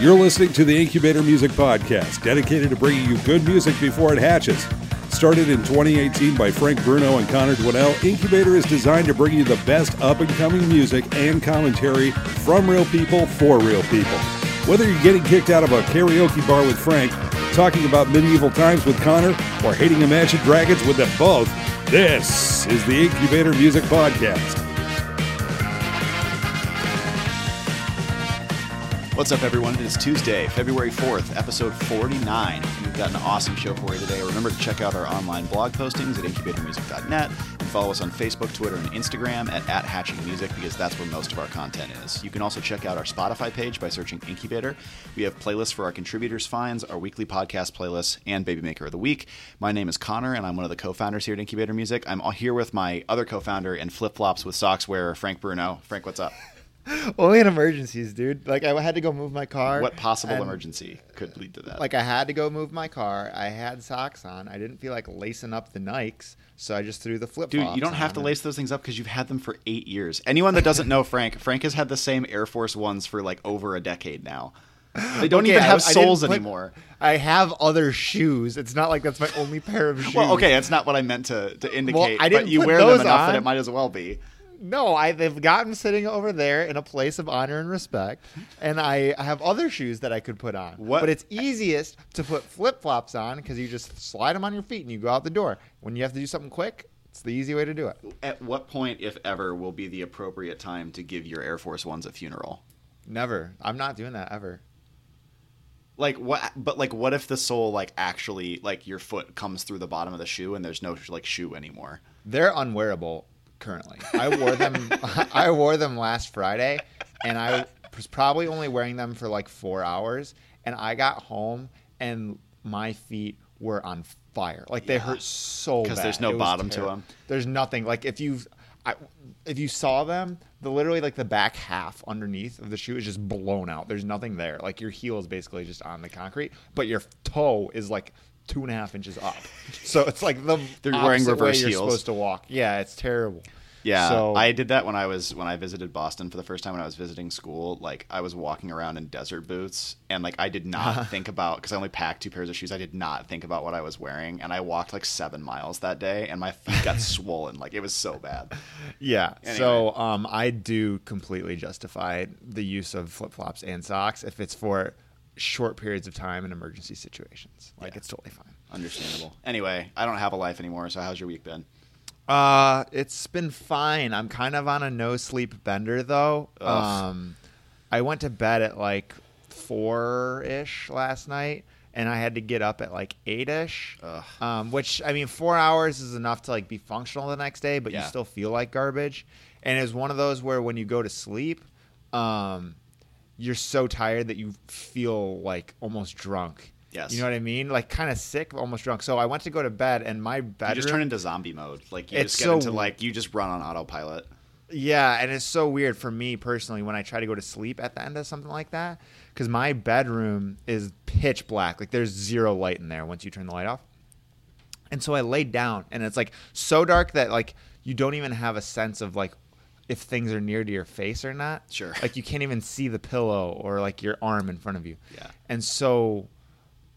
You're listening to the Incubator Music Podcast, dedicated to bringing you good music before it hatches. Started in 2018 by Frank Bruno and Connor Dwinell, Incubator is designed to bring you the best up and coming music and commentary from real people for real people. Whether you're getting kicked out of a karaoke bar with Frank, talking about medieval times with Connor, or hating Imagine Dragons with them both, this is the Incubator Music Podcast. What's up, everyone? It is Tuesday, February 4th, episode 49. We've got an awesome show for you today. Remember to check out our online blog postings at incubatormusic.net follow us on Facebook, Twitter, and Instagram at, at Hatching Music because that's where most of our content is. You can also check out our Spotify page by searching Incubator. We have playlists for our contributors' finds, our weekly podcast playlists, and Baby Maker of the Week. My name is Connor, and I'm one of the co founders here at Incubator Music. I'm here with my other co founder and flip flops with socks wearer, Frank Bruno. Frank, what's up? Only in emergencies, dude. Like I had to go move my car. What possible emergency could lead to that? Like I had to go move my car. I had socks on. I didn't feel like lacing up the Nikes, so I just threw the flip. Dude, you don't have to lace those things up because you've had them for eight years. Anyone that doesn't know Frank, Frank has had the same Air Force Ones for like over a decade now. They don't Okay, even have I soles put- anymore. I have other shoes. It's not like that's my only pair of shoes. Well, okay, that's not what I meant to, to indicate. I didn't but you wear them enough that it might as well be. No, I they've gotten sitting over there in a place of honor and respect, and I I have other shoes that I could put on. What- But it's easiest to put flip flops on because you just slide them on your feet and you go out the door. When you have to do something quick, it's the easy way to do it. At what point, if ever, will be the appropriate time to give your Air Force Ones a funeral? Never. I'm not doing that ever. Like what? But like, what if the sole like actually like your foot comes through the bottom of the shoe and there's no like shoe anymore? They're unwearable currently. I wore them. I wore them last Friday, and I was probably only wearing them for like four hours. And I got home, and my feet were on fire. Like they Yeah. hurt so 'Cause bad. there's no It bottom to them. There's nothing. Like if you, I, if you saw them, the literally like the back half underneath of the shoe is just blown out. There's nothing there. Like your heel is basically just on the concrete, but your toe is like two and a half inches up. So it's like the They're wearing opposite way reverse you're heels. supposed to walk. Yeah, it's terrible. Yeah, So I did that when I was when I visited Boston for the first time when I was visiting school. Like I was walking around in desert boots, and like I did not think about because I only packed two pairs of shoes. I did not think about what I was wearing, and I walked like seven miles that day, and my feet got swollen. Like it was so bad. yeah. Anyway. So um, I do completely justify the use of flip flops and socks if it's for short periods of time in emergency situations. Like Yeah. it's totally fine. Understandable. Anyway, I don't have a life anymore. So how's your week been? Uh, it's been fine. I'm kind of on a no sleep bender though. Ugh. Um, I went to bed at like four ish last night, and I had to get up at like eight ish. Um, which I mean, four hours is enough to like be functional the next day, but Yeah. you still feel like garbage. And it's one of those where when you go to sleep, um, you're so tired that you feel like almost drunk. Yes. You know what I mean? Like kind of sick, almost drunk. So I went to go to bed, and my bedroom You just turn into zombie mode. Like you It's just get so- into like you just run on autopilot. Yeah, and it's so weird for me personally when I try to go to sleep at the end of something like that because my bedroom is pitch black. Like there's zero light in there once you turn the light off. And so I laid down, and it's like so dark that like you don't even have a sense of like if things are near to your face or not. Sure. Like you can't even see the pillow or like your arm in front of you. Yeah. And so,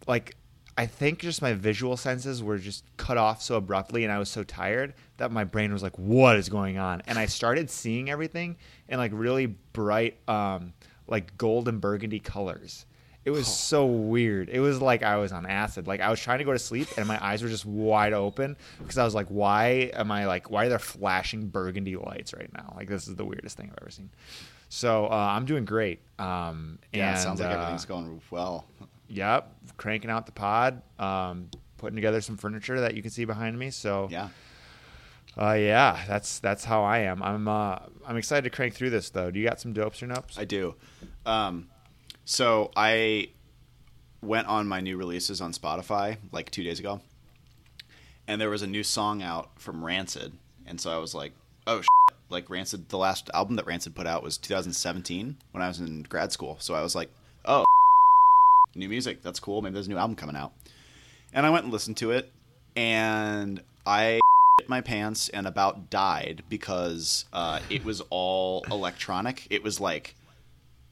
like, I think just my visual senses were just cut off so abruptly, and I was so tired that my brain was like, "What is going on?" And I started seeing everything in like really bright, um, like gold and burgundy colors. It was so weird. It was like I was on acid. Like I was trying to go to sleep, and my eyes were just wide open because I was like, "Why am I like? Why are there flashing burgundy lights right now? Like this is the weirdest thing I've ever seen." So uh, I'm doing great. Um, Yeah, and, it sounds like uh, everything's going well. Yep, cranking out the pod, um, putting together some furniture that you can see behind me. So Yeah. uh, yeah, that's that's how I am. I'm uh, I'm excited to crank through this though. Do you got some dopes or nopes? I do. Um, so I went on my new releases on Spotify like two days ago, and there was a new song out from Rancid, and so I was like, "Oh, shit. like Rancid." The last album that Rancid put out was 2017 when I was in grad school, so I was like, "Oh, new music. That's cool. Maybe there's a new album coming out." And I went and listened to it, and I hit my pants and about died because uh, it was all electronic. It was like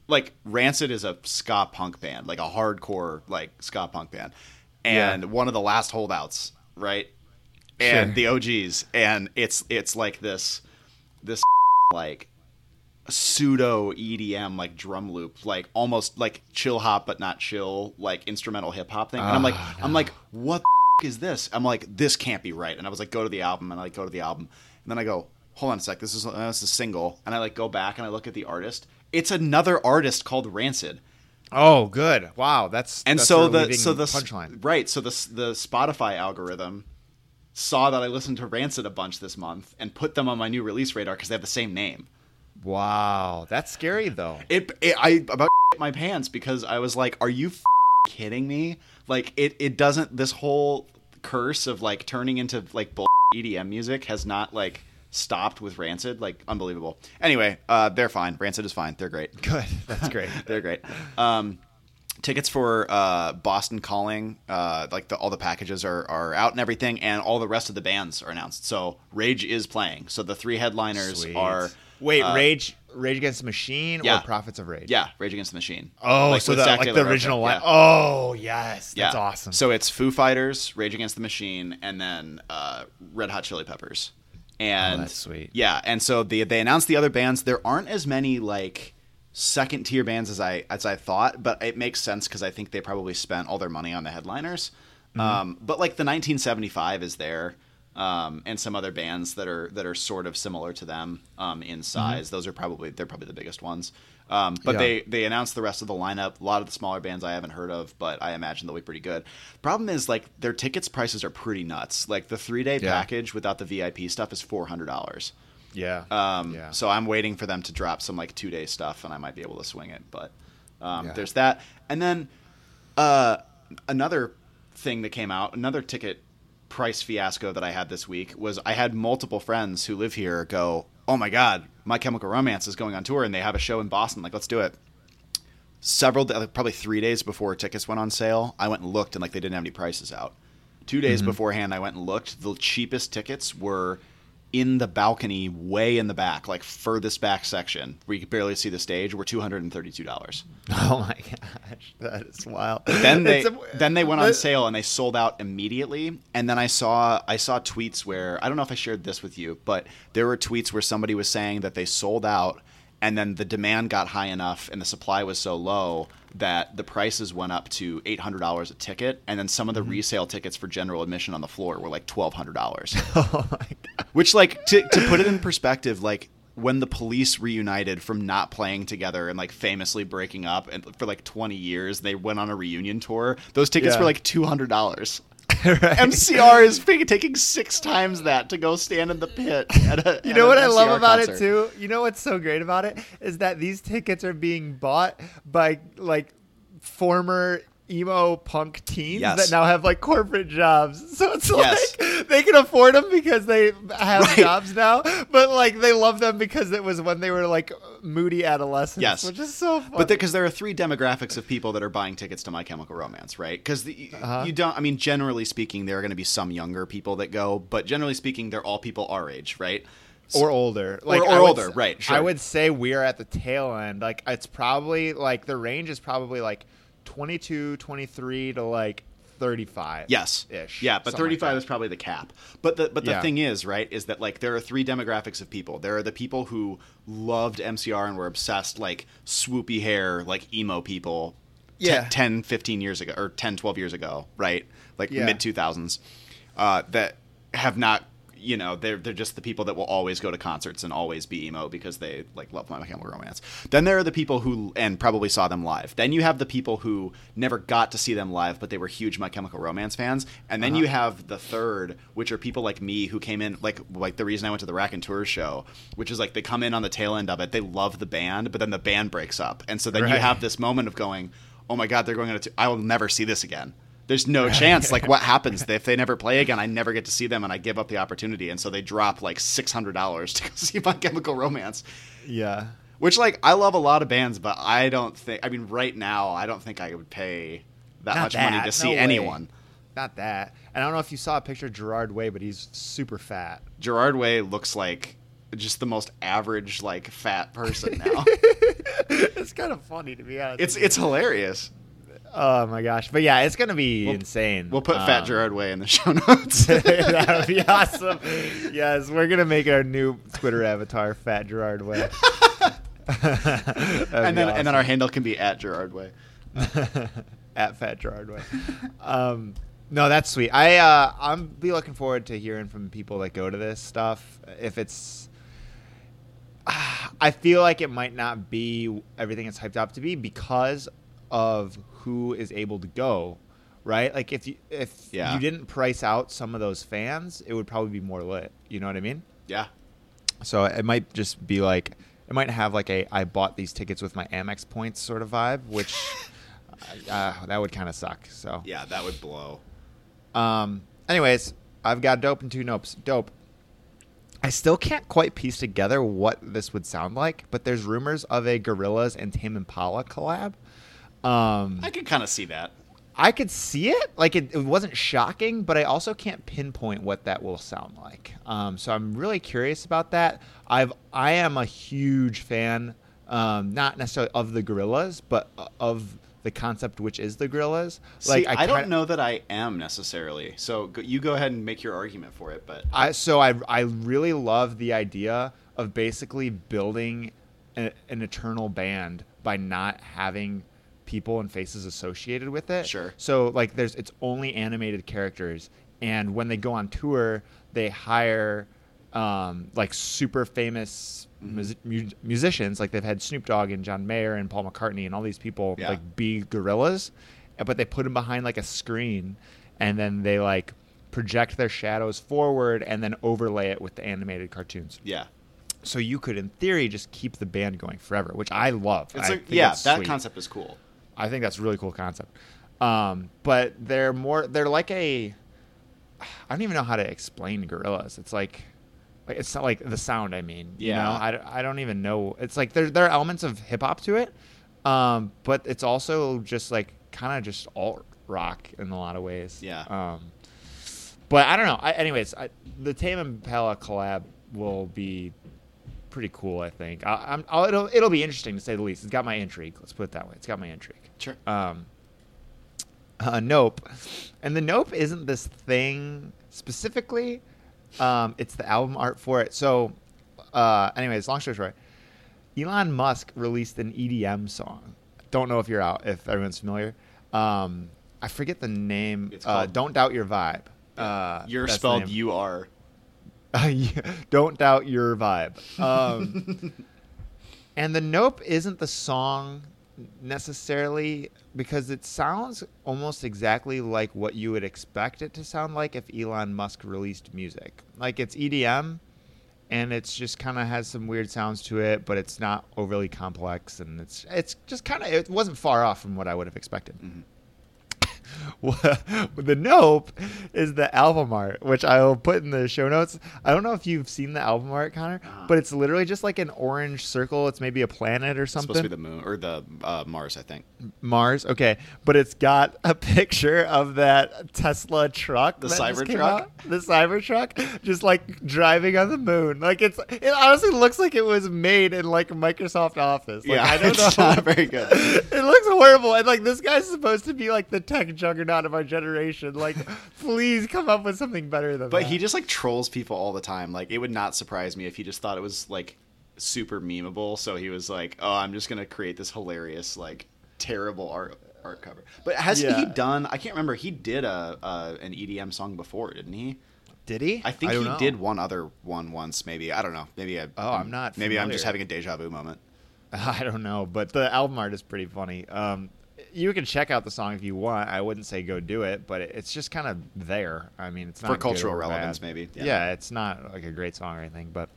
like Rancid is a ska punk band, like a hardcore like ska punk band, and Yeah. one of the last holdouts, right? And Sure. the OGs, and it's it's like this this like pseudo EDM like drum loop, like almost like chill hop but not chill, like instrumental hip hop thing. And I'm like, Oh, I'm like, what the f- is this? I'm like, this can't be right. And I was like, go to the album, and I like go to the album, and then I go, hold on a sec, this is uh, this is a single, and I like go back and I look at the artist. It's another artist called Rancid. Oh, good. Wow, that's And that's so a the so the punchline. right so the the Spotify algorithm saw that I listened to Rancid a bunch this month and put them on my new release radar because they have the same name. Wow, that's scary though. It, it I about my pants because I was like, are you f- kidding me? Like it it doesn't this whole curse of like turning into like bull EDM music has not like stopped with Rancid. Like unbelievable. Anyway, uh, they're fine. Rancid is fine. They're great. Good. That's great. They're great. Um, tickets for uh, Boston Calling, uh, like the, all the packages are, are out and everything, and all the rest of the bands are announced. So Rage is playing. So the three headliners Sweet. are Wait, uh, Rage, Rage Against the Machine, Yeah. or Prophets of Rage? Yeah, Rage Against the Machine. Oh, Like so the, like the original line. Yeah. Oh, yes, Yeah. that's awesome. So it's Foo Fighters, Rage Against the Machine, and then uh, Red Hot Chili Peppers. And Oh, that's sweet. Yeah, and so the, they announced the other bands. There aren't as many like second tier bands as I as I thought, but it makes sense because I think they probably spent all their money on the headliners. Mm-hmm. Um, but like the 1975 is there, um, and some other bands that are that are sort of similar to them um, in size. Those are probably they're probably the biggest ones. Um, but. Yeah. they they announced the rest of the lineup. A lot of the smaller bands I haven't heard of, but I imagine they'll be pretty good. Problem is like their tickets prices are pretty nuts. Like the three day Yeah. package without the VIP stuff is four hundred dollars. yeah. Um, yeah. So I'm waiting for them to drop some like two day stuff, and I might be able to swing it. But um, Yeah. there's that, and then uh, another thing that came out, another ticket price fiasco that I had this week was I had multiple friends who live here go, "Oh my god, My Chemical Romance is going on tour, and they have a show in Boston. Like, let's do it." Several, like, probably three days before tickets went on sale, I went and looked, and like they didn't have any prices out. Two days Mm-hmm. beforehand, I went and looked. The cheapest tickets were in the balcony, way in the back, like furthest back section, where you could barely see the stage, were two hundred and thirty-two dollars. oh my gosh, that is wild. Then they a- then they went on sale and they sold out immediately. And then I saw I saw tweets where I don't know if I shared this with you, but there were tweets where somebody was saying that they sold out, and then the demand got high enough and the supply was so low that the prices went up to eight hundred dollars a ticket, and then some of the mm-hmm. resale tickets for general admission on the floor were like twelve hundred dollars. Oh my god. Which, like, to, to put it in perspective, like when the police reunited from not playing together and like famously breaking up, and for like twenty years, they went on a reunion tour. Those tickets Yeah. were like two hundred dollars. Right. MCR is taking six times that to go stand in the pit. At a, You know what I love about concert. it too? You know what's so great about it is that these tickets are being bought by like former emo punk teens Yes. that now have like corporate jobs. So it's Yes. like they can afford them because they have Right. jobs now, but like they love them because it was when they were like moody adolescents, Yes. which is so fun. But because there are three demographics of people that are buying tickets to My Chemical Romance, right? Because Uh-huh. you don't. I mean, generally speaking, there are going to be some younger people that go, but generally speaking, they're all people our age, right? or older, Or- or would older, s- right, I would say we're at the tail end. Like it's probably like the range is probably like 22, 23 to like 35. Yes. Ish. Yeah, but something like 35 that. is probably the cap. But the but the Yeah. thing is, right, is that like there are three demographics of people. There are the people who loved MCR and were obsessed like swoopy hair, like emo people. Yeah. 10, 15 years ago or 10, 12 years ago, right? Like Yeah. mid 2000s. Uh, that have not you know they're they're just the people that will always go to concerts and always be emo because they like love My Chemical Romance. Then there are the people who and probably saw them live. Then you have the people who never got to see them live, but they were huge My Chemical Romance fans. And then you uh-huh. have the third, which are people like me who came in like like the reason I went to the Rack and Tour show, which is like they come in on the tail end of it. They love the band, but then the band breaks up, and so then you have this moment of going, "Oh my God, they're going on a t- I will never see this again." There's no chance. Like, what happens if they never play again? I never get to see them, and I give up the opportunity. And so they drop like six hundred dollars to go see My Chemical Romance. Yeah. Which, like, I love a lot of bands, but I don't think. I mean, right now, I don't think I would pay that Not much money that, to see no anyone. not that. And I don't know if you saw a picture of Gerard Way, but he's super fat. Gerard Way looks like just the most average, like fat person now. it's kind of funny to be honest. it's it's hilarious. Oh my gosh, but yeah, it's gonna be insane. We'll put Fat Um, Gerard Way in the show notes. that would be awesome. Yes, we're gonna make our new Twitter avatar, Fat Gerard Way. and then and then our handle can be at Gerard Way. at Fat Gerard Way. Um, no, that's sweet. I uh, I'm be looking forward to hearing from people that go to this stuff. If it's, I feel like it might not be everything it's hyped up to be because of who is able to go. Right, like if you if Yeah. you didn't price out some of those fans, it would probably be more lit. You know what I mean? Yeah. So it might just be like it might have like a I bought these tickets with my Amex points sort of vibe, which uh, that would kind of suck. So Yeah, that would blow. um, anyways, I've got dope and two nopes. Dope. I still can't quite piece together what this would sound like, but there's rumors of a Gorillaz and Tame Impala collab. Um, I could kind of see that. I could see it. Like it, it wasn't shocking, but I also can't pinpoint what that will sound like. Um, so I'm really curious about that. I've I am a huge fan, um, not necessarily of the Gorillaz, but of the concept which is the Gorillaz. Like I, don't kinda- know that I am necessarily. So go, you go ahead and make your argument for it. But I so I I really love the idea of basically building a, an eternal band by not having people and faces associated with it. Sure. So like there's it's only animated characters and when they go on tour they hire um, like super famous Mm-hmm. mus- mu- musicians like they've had Snoop Dogg and John Mayer and Paul McCartney and all these people Yeah. like be Gorillaz but they put them behind like a screen and then they like project their shadows forward and then overlay it with the animated cartoons yeah, so you could in theory just keep the band going forever which i love it's I like yeah, that sweet. concept is cool. I think that's a really cool concept um, but they're more they're like a i don't even know how to explain Gorillaz it's like like, it's not like the sound i mean you Yeah. know I, I don't even know it's like there, there are elements of hip-hop to it um, but it's also just like kind of just alt rock in a lot of ways Yeah. um, but I don't know. I, anyways, I, the Tame Impala collab will be pretty cool. I think. I, I'm, I'll, it'll it'll be interesting to say the least. It's got my intrigue. Let's put it that way. It's got my intrigue. Sure. Um, uh, nope, and the Nope isn't this thing specifically. Um, it's the album art for it. So, uh, anyways, long story short, Elon Musk released an EDM song. Don't know if you're out, if everyone's familiar. Um, I forget the name. It's Uh, called- Don't doubt your vibe. Uh, You're spelled. U R. Don't doubt your vibe. Um, and the Nope isn't the song necessarily because it sounds almost exactly like what you would expect it to sound like if Elon Musk released music. Like it's EDM and it's just kind of has some weird sounds to it, but it's not overly complex and it's it's just kind of it wasn't far off from what I would have expected. Mm-hmm. the nope is the album art, which I will put in the show notes. I don't know if you've seen the album art, Connor, Uh-huh. but it's literally just like an orange circle. It's maybe a planet or It's something. supposed to be the moon or the uh, Mars, I think. Mars, okay, but it's got a picture of that Tesla truck, The Cybertruck? the Cybertruck, just like driving on the moon. Like it's, it honestly looks like it was made in like Microsoft Office. Like, yeah, I don't it's know. not very good. it looks horrible, and like this guy's supposed to be like the tech juggernaut of our generation. Like, please come up with something better than But that. he just like trolls people all the time. Like it would not surprise me if he just thought it was like super memeable. So he was like, "Oh, I'm just gonna create this hilarious like terrible art art cover." But hasn't he done? I can't remember. He did a, a an EDM song before, didn't he? did he? I think don't he know. did one other one once. Maybe I don't know. Maybe I. Oh, I'm not Maybe I'm just having a deja vu moment. I don't know, but the album art is pretty funny. Um, you can check out the song if you want. I wouldn't say go do it, but it's just kind of there. I mean, it's not For cultural relevance, bad. maybe. Yeah. Yeah. it's not like a great song or anything. But,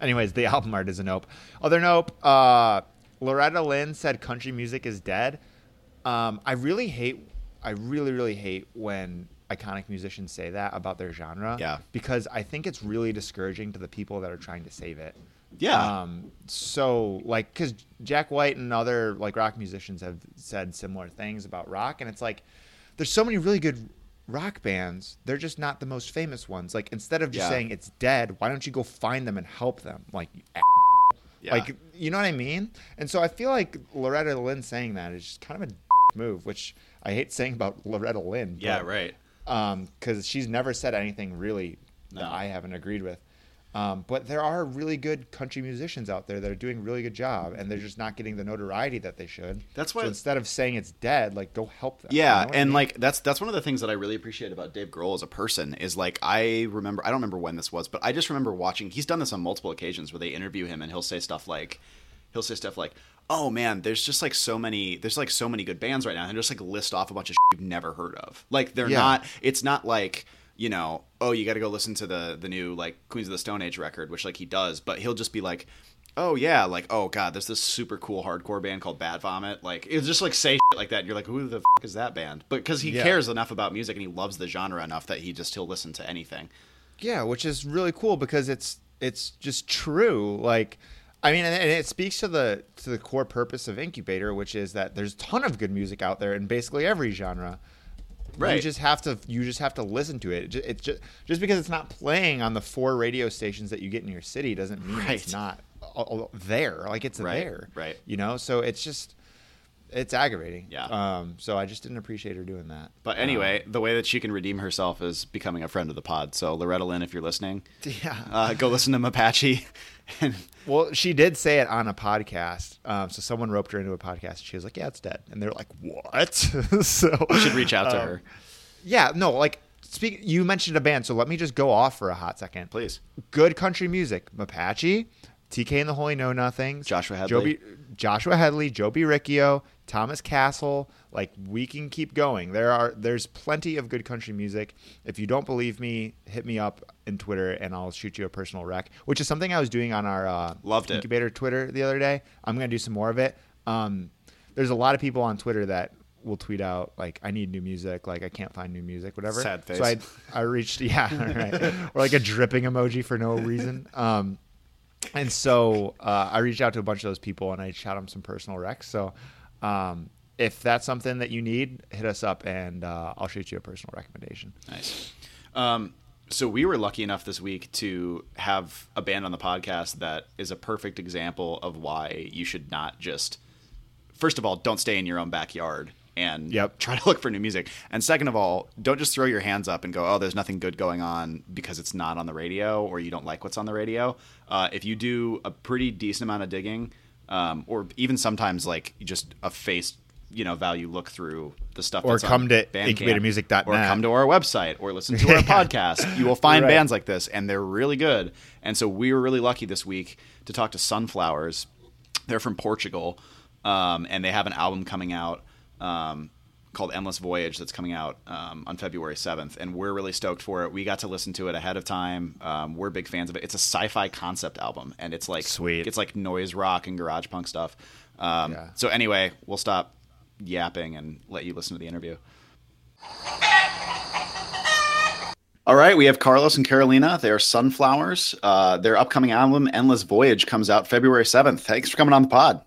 anyways, the album art is a nope. Other nope. Uh, Loretta Lynn said country music is dead. Um, I really hate. I really, really hate when iconic musicians say that about their genre. Yeah. Because I think it's really discouraging to the people that are trying to save it. Yeah. Um, so like, cause Jack White and other like rock musicians have said similar things about rock, and it's like, there's so many really good rock bands, they're just not the most famous ones. Like instead of just Yeah. saying it's dead, why don't you go find them and help them? Like you Yeah. like you know what I mean? And so I feel like Loretta Lynn saying that is just kind of a move, which I hate saying about Loretta Lynn. yeah, but- right. um, because she's never said anything really No. that I haven't agreed with. Um, but there are really good country musicians out there that are doing a really good job, and they're just not getting the notoriety that they should. That's So why- instead of saying it's dead, like go help them. Yeah, You know what I and mean? like that's that's one of the things that I really appreciate about Dave Grohl as a person is like I remember I don't remember when this was, but I just remember watching. He's done this on multiple occasions where they interview him and he'll say stuff like, he'll say stuff like, "Oh man, there's just like so many, there's like so many good bands right now," and just like list off a bunch of shit you've never heard of. Like they're Yeah. not. It's not like you know, oh, you got to go listen to the the new like Queens of the Stone Age record, which like he does, but he'll just be like. Oh yeah, like oh god, there's this super cool hardcore band called Bad Vomit. Like it's just like say like that. And you're like, who the f- is that band? But because he Yeah. cares enough about music and he loves the genre enough that he just he'll listen to anything. yeah, which is really cool because it's it's just true. Like, I mean, and and it speaks to the to the core purpose of Incubator, which is that there's a ton of good music out there in basically every genre. You just have to you just have to listen to it. It It's just just because it's not playing on the four radio stations that you get in your city doesn't mean Right. it's not there. Like it's Right, there. right. You know, so it's just it's aggravating. Yeah. Um. So I just didn't appreciate her doing that. But anyway, the way that she can redeem herself is becoming a friend of the pod. So Loretta Lynn, if you're listening, Yeah. uh, go listen to Mapache. and Well, she did say it on a podcast. Um, so someone roped her into a podcast. And She was like, "Yeah, it's dead," and they're like, "What?" so we should reach out to um, her, Yeah, no, like speak. You mentioned a band, so let me just go off for a hot second. please. Good country music: Mapache, TK and the Holy Know Nothings, Joshua Hedley. Jobi, Joshua Hedley, Jobi Riccio, Thomas Castle. Like we can keep going. There are there's plenty of good country music. If you don't believe me, hit me up in Twitter and I'll shoot you a personal rec, which is something I was doing on our uh, Loved it. incubator Twitter the other day. I'm gonna do some more of it. Um, there's a lot of people on Twitter that will tweet out like I need new music, like I can't find new music, whatever. Sad face. So I I reached yeah, right. or like a dripping emoji for no reason. Um, and so uh, I reached out to a bunch of those people and I shot them some personal recs. So um, if that's something that you need, hit us up and uh, I'll shoot you a personal recommendation. Nice. Um, so we were lucky enough this week to have a band on the podcast that is a perfect example of why you should not just first of all don't stay in your own backyard and Yep. try to look for new music and second of all don't just throw your hands up and go oh there's nothing good going on because it's not on the radio or you don't like what's on the radio uh, if you do a pretty decent amount of digging um, or even sometimes like just a face you know value look through the stuff Or that's come to Bandcamp, incubatormusic.net. or come to our website or listen to our podcast. You will find Right. bands like this, and they're really good. And so we were really lucky this week to talk to Sunflowers. They're from Portugal, um, and they have an album coming out um, called Endless Voyage that's coming out um, on February 7th. And we're really stoked for it. We got to listen to it ahead of time. Um, we're big fans of it. It's a sci fi concept album, and it's like Sweet. It's like noise rock and garage punk stuff. Um, Yeah. So, anyway, we'll stop yapping and let you listen to the interview. All right, we have Carlos and Carolina. They are Sunflowers. Uh, their upcoming album, Endless Voyage, comes out February 7th. Thanks for coming on the pod.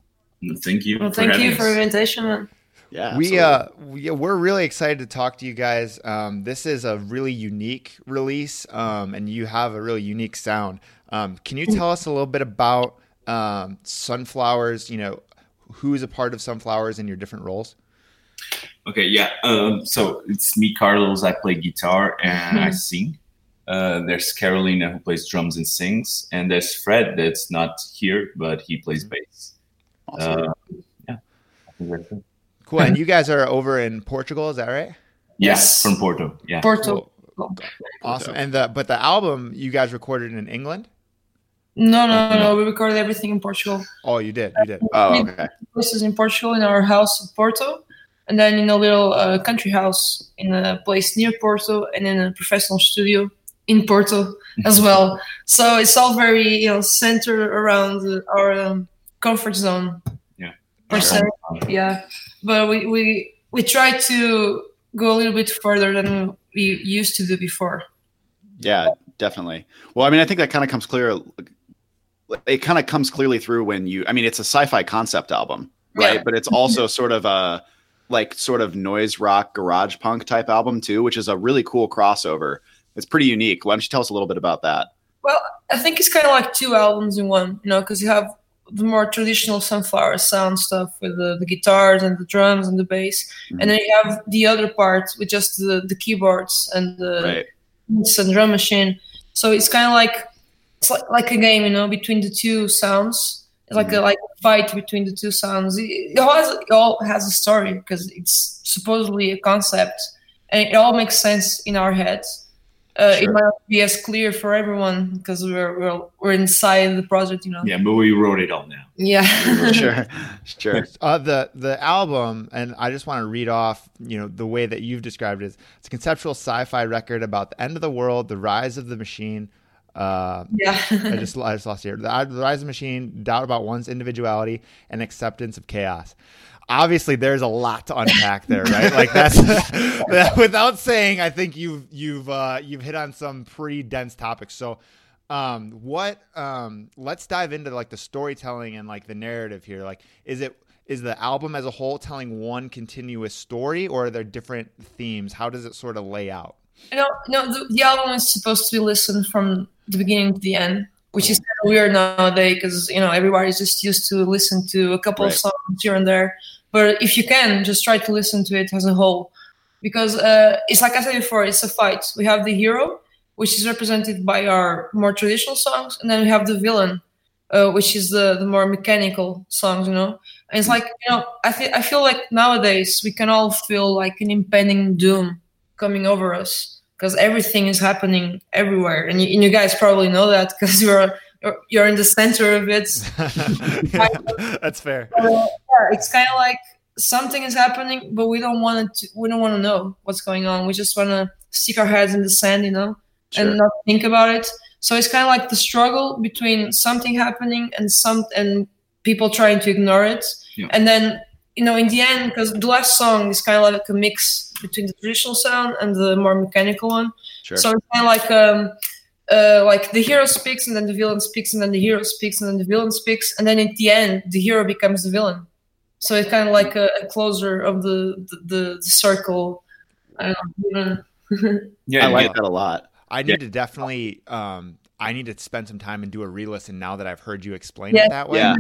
Thank you. Well, thank having you for us. the invitation. Man. Yeah. we absolutely. uh we, we're really excited to talk to you guys um this is a really unique release um and you have a really unique sound um can you tell us a little bit about um sunflowers you know who's a part of sunflowers in your different roles Okay, yeah. Um, so it's me, Carlos. I play guitar and I sing. Uh, there's Carolina who plays drums and sings, and there's Fred that's not here, but he plays bass. Awesome. Uh, yeah, I think that's it. cool and you guys are over in portugal is that right Yes, from Porto. Yeah. Porto. awesome and the but the album you guys recorded in england No, no, no. no. We recorded everything in Portugal. oh you did you did oh, okay. Places in Portugal in our house in Porto, and then in a little uh, country house in a place near Porto, and in a professional studio in Porto as well. so it's all very you know centered around uh, our um, comfort zone. Yeah. Per. Yeah, but we we we try to go a little bit further than we used to do before. Yeah, definitely. Well, I mean, I think that kind of comes clear. It kind of comes clearly through when you. I mean, it's a sci-fi concept album, right? Yeah. But it's also sort of a like sort of noise rock garage punk type album too, which is a really cool crossover. It's pretty unique. Why don't you tell us a little bit about that? Well, I think it's kind of like two albums in one, you know, because you have the more traditional sunflower sound stuff with the, the guitars and the drums and the bass, Mhm. and then you have the other part with just the, the keyboards and the Right. it's a drum machine. So it's kind of like it's like, like a game, you know, between the two sounds. It's like a like a fight between the two sounds. It, it all has it all has a story because it's supposedly a concept, and it all makes sense in our heads. Uh, It might not be as clear for everyone because we're, we're we're inside the project, you know. Yeah, but we wrote it all now. Yeah. sure, sure. Uh, the the album, and I just want to read off, you know, the way that you've described it. It's a conceptual sci-fi record about the end of the world, the rise of the machine. Uh, yeah. I just I just lost here. The, the rise of the machine, doubt about one's individuality, and acceptance of chaos. Obviously, there's a lot to unpack there, right? Like that's that- without saying. I think you've you've uh, you've hit on some pretty dense topics. So, um, what? Um, let's dive into like the storytelling and like the narrative here. Like, is it is the album as a whole telling one continuous story, or are there different themes? How does it sort of lay out? Know, no, the, the album is supposed to be listened from the beginning to the end, which is kind of weird nowadays because you know everybody's just used to listen to a couple of songs here and there. But if you can, just try to listen to it as a whole, because uh, it's like I said before, it's a fight. We have the hero, which is represented by our more traditional songs, and then we have the villain, uh, which is the the more mechanical songs. You know, and it's like you know, I feel I feel like nowadays we can all feel like an impending doom coming over us because everything is happening everywhere, and you, and you guys probably know that because you're you're- in the center of it. That's fair. yeah, it's kind of like something is happening, but we don't want to. We don't want to know what's going on. We just want to stick our heads in the sand, you know, Sure. and not think about it. So it's kind of like the struggle between something happening and some and people trying to ignore it, Yeah. and then you know, in the end, because the last song is kind of like a mix between the traditional sound and the more mechanical one. Sure. So it's kind of like um, uh, like the hero speaks and then the villain speaks and then the hero speaks and then the villain speaks and then at the end the hero becomes the villain. So it's kind of like a, a closer of the the, the, the circle. I don't know. Yeah, I like get- that a lot. I need to definitely um I need to spend some time and do a re-listen now that I've heard you explain Yeah. it that way. Yeah.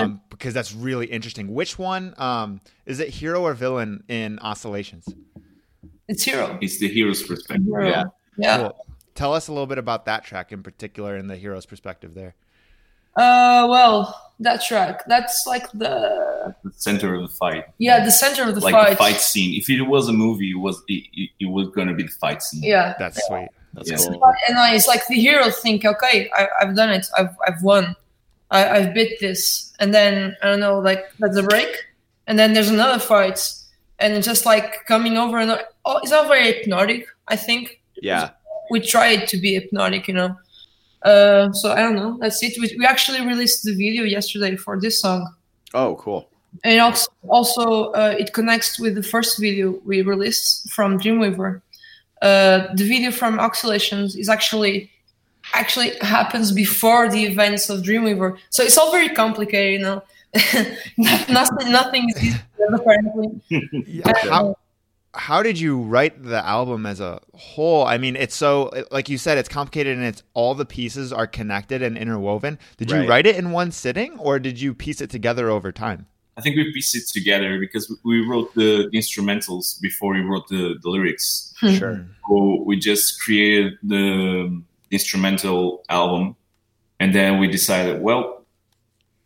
Um, because that's really interesting. Which one um is it hero or villain in oscillations? it's hero. it's the hero's perspective. hero. Yeah. Yeah. Cool. Tell us a little bit about that track in particular and the hero's perspective there. Uh, well, that track. That's like the The center of the fight. yeah the center of the like fight. the fight scene. If it was a movie, it was it, it, it was gonna be the fight scene. Yeah. That's sweet. That's Yes. cool. and I, it's like the hero think, okay, I, I've done it, I've, I've won, I, I've bit this, and then I don't know, like that's a break, and then there's another fight, and just like coming over and oh, it's not very hypnotic. I think Yeah. We tried to be hypnotic, you know. Uh, so I don't know. That's it. We, we actually released the video yesterday for this song, Oh, cool. and also also uh, it connects with the first video we released from Dreamweaver. Uh, the video from Oscillations is actually actually happens before the events of Dreamweaver, so it's all very complicated, you know. nothing, nothing is easy apparently. Yeah, how, how did you write the album as a whole? I mean, it's so like you said, it's complicated and it's all the pieces are connected and interwoven. Did you write it in one sitting or did you piece it together over time? I think we pieced it together because we wrote the, the instrumentals before we wrote the, the lyrics. Hmm. Sure. So we just created the instrumental album, and then we decided, well,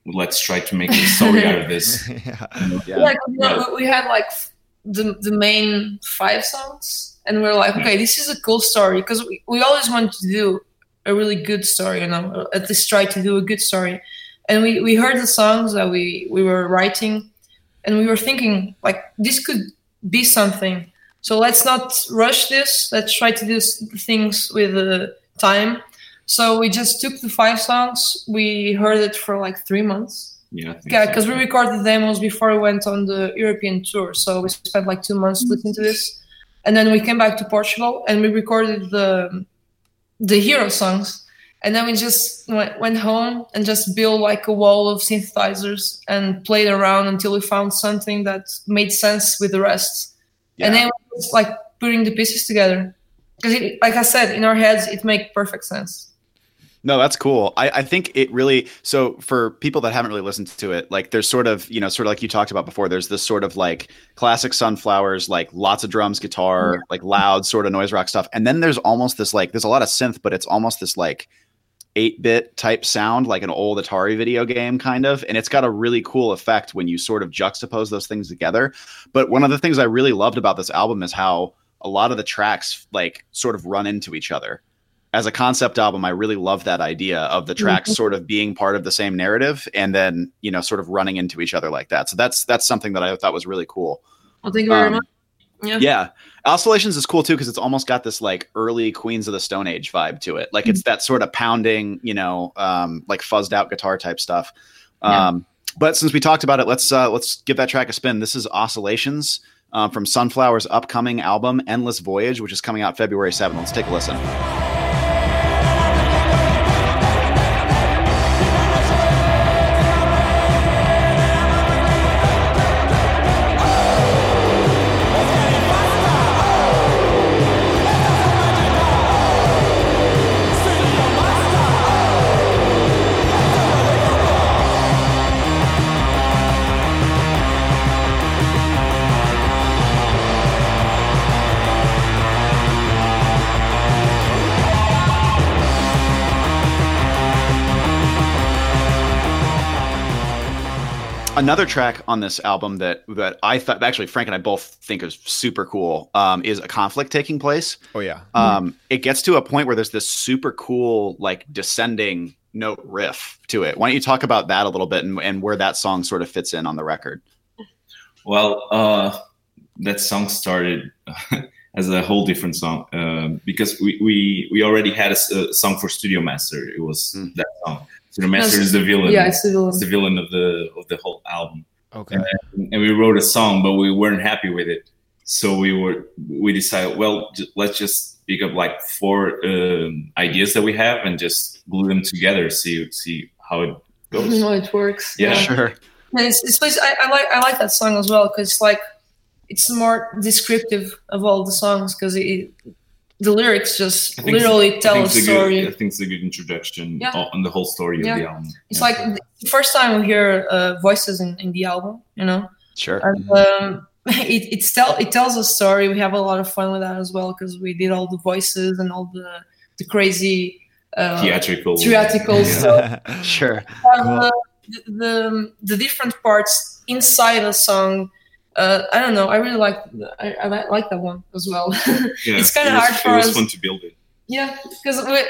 let's try to make a story out of this. yeah. Yeah. Like you know, we had like the the main five songs, and we are like, okay, this is a cool story because we, we always wanted to do a really good story, you know, at least try to do a good story. And we, we heard the songs that we, we were writing, and we were thinking like this could be something. So let's not rush this. Let's try to do things with uh, time. So we just took the five songs. We heard it for like three months. Yeah, Yeah, so. because we recorded demos before we went on the European tour. So we spent like two months listening to this, and then we came back to Portugal and we recorded the the hero songs. and then we just went, went home and just built like a wall of synthesizers and played around until we found something that made sense with the rest. And then it was like putting the pieces together. Because, like I said, in our heads, it makes perfect sense. No, that's cool. I, I think it really so for people that haven't really listened to it, like there's sort of, you know, sort of like you talked about before, there's this sort of like classic sunflowers, like lots of drums, guitar, yeah. like loud sort of noise rock stuff. And then there's almost this like there's a lot of synth, but it's almost this like 8-bit type sound like an old Atari video game kind of and it's got a really cool effect when you sort of juxtapose those things together but one of the things I really loved about this album is how a lot of the tracks like sort of run into each other as a concept album, I really love that idea of the tracks mm-hmm. sort of being part of the same narrative and then, you know, sort of running into each other like that. So that's that's something that I thought was really cool. Well, thank you very um, much. Yeah. yeah. Oscillations is cool too because it's almost got this like early Queens of the Stone Age vibe to it. Like mm-hmm. it's that sort of pounding, you know, um, like fuzzed out guitar type stuff. Um, yeah. but since we talked about it, let's uh, let's give that track a spin. This is Oscillations uh, from Sunflower's upcoming album Endless Voyage, which is coming out February 7th. Let's take a listen. Another track on this album that that I thought actually Frank and I both think is super cool um, is a conflict taking place. Oh yeah. Um, it gets to a point where there's this super cool like descending note riff to it. Why don't you talk about that a little bit and, and where that song sort of fits in on the record? Well, uh, that song started as a whole different song uh, because we, we we already had a, a, song for Studio Master. It was mm. that song so the master no, is the villain. Yeah, it's the villain. It's the villain of the of the whole album. Okay. And, and we wrote a song, but we weren't happy with it. So we were we decided, well, j- let's just pick up like four um, ideas that we have and just glue them together. See see how it goes. How it works. Yeah, yeah. sure. And it's, it's I, I like I like that song as well because like it's more descriptive of all the songs because it the lyrics just literally tell a story. Good, I think it's a good introduction yeah. on the whole story yeah. of the album. It's yeah. like the first time we hear uh, voices in, in the album, you know. Sure. And, um, it it, tell, it tells a story. We have a lot of fun with that as well because we did all the voices and all the the crazy uh, theatrical theatrical stuff. sure. Um, cool. uh, the, the the different parts inside a song uh, I don't know. I really like I, I like that one as well. Yeah, it's kind of it hard for it us. was fun to build it. Yeah, because we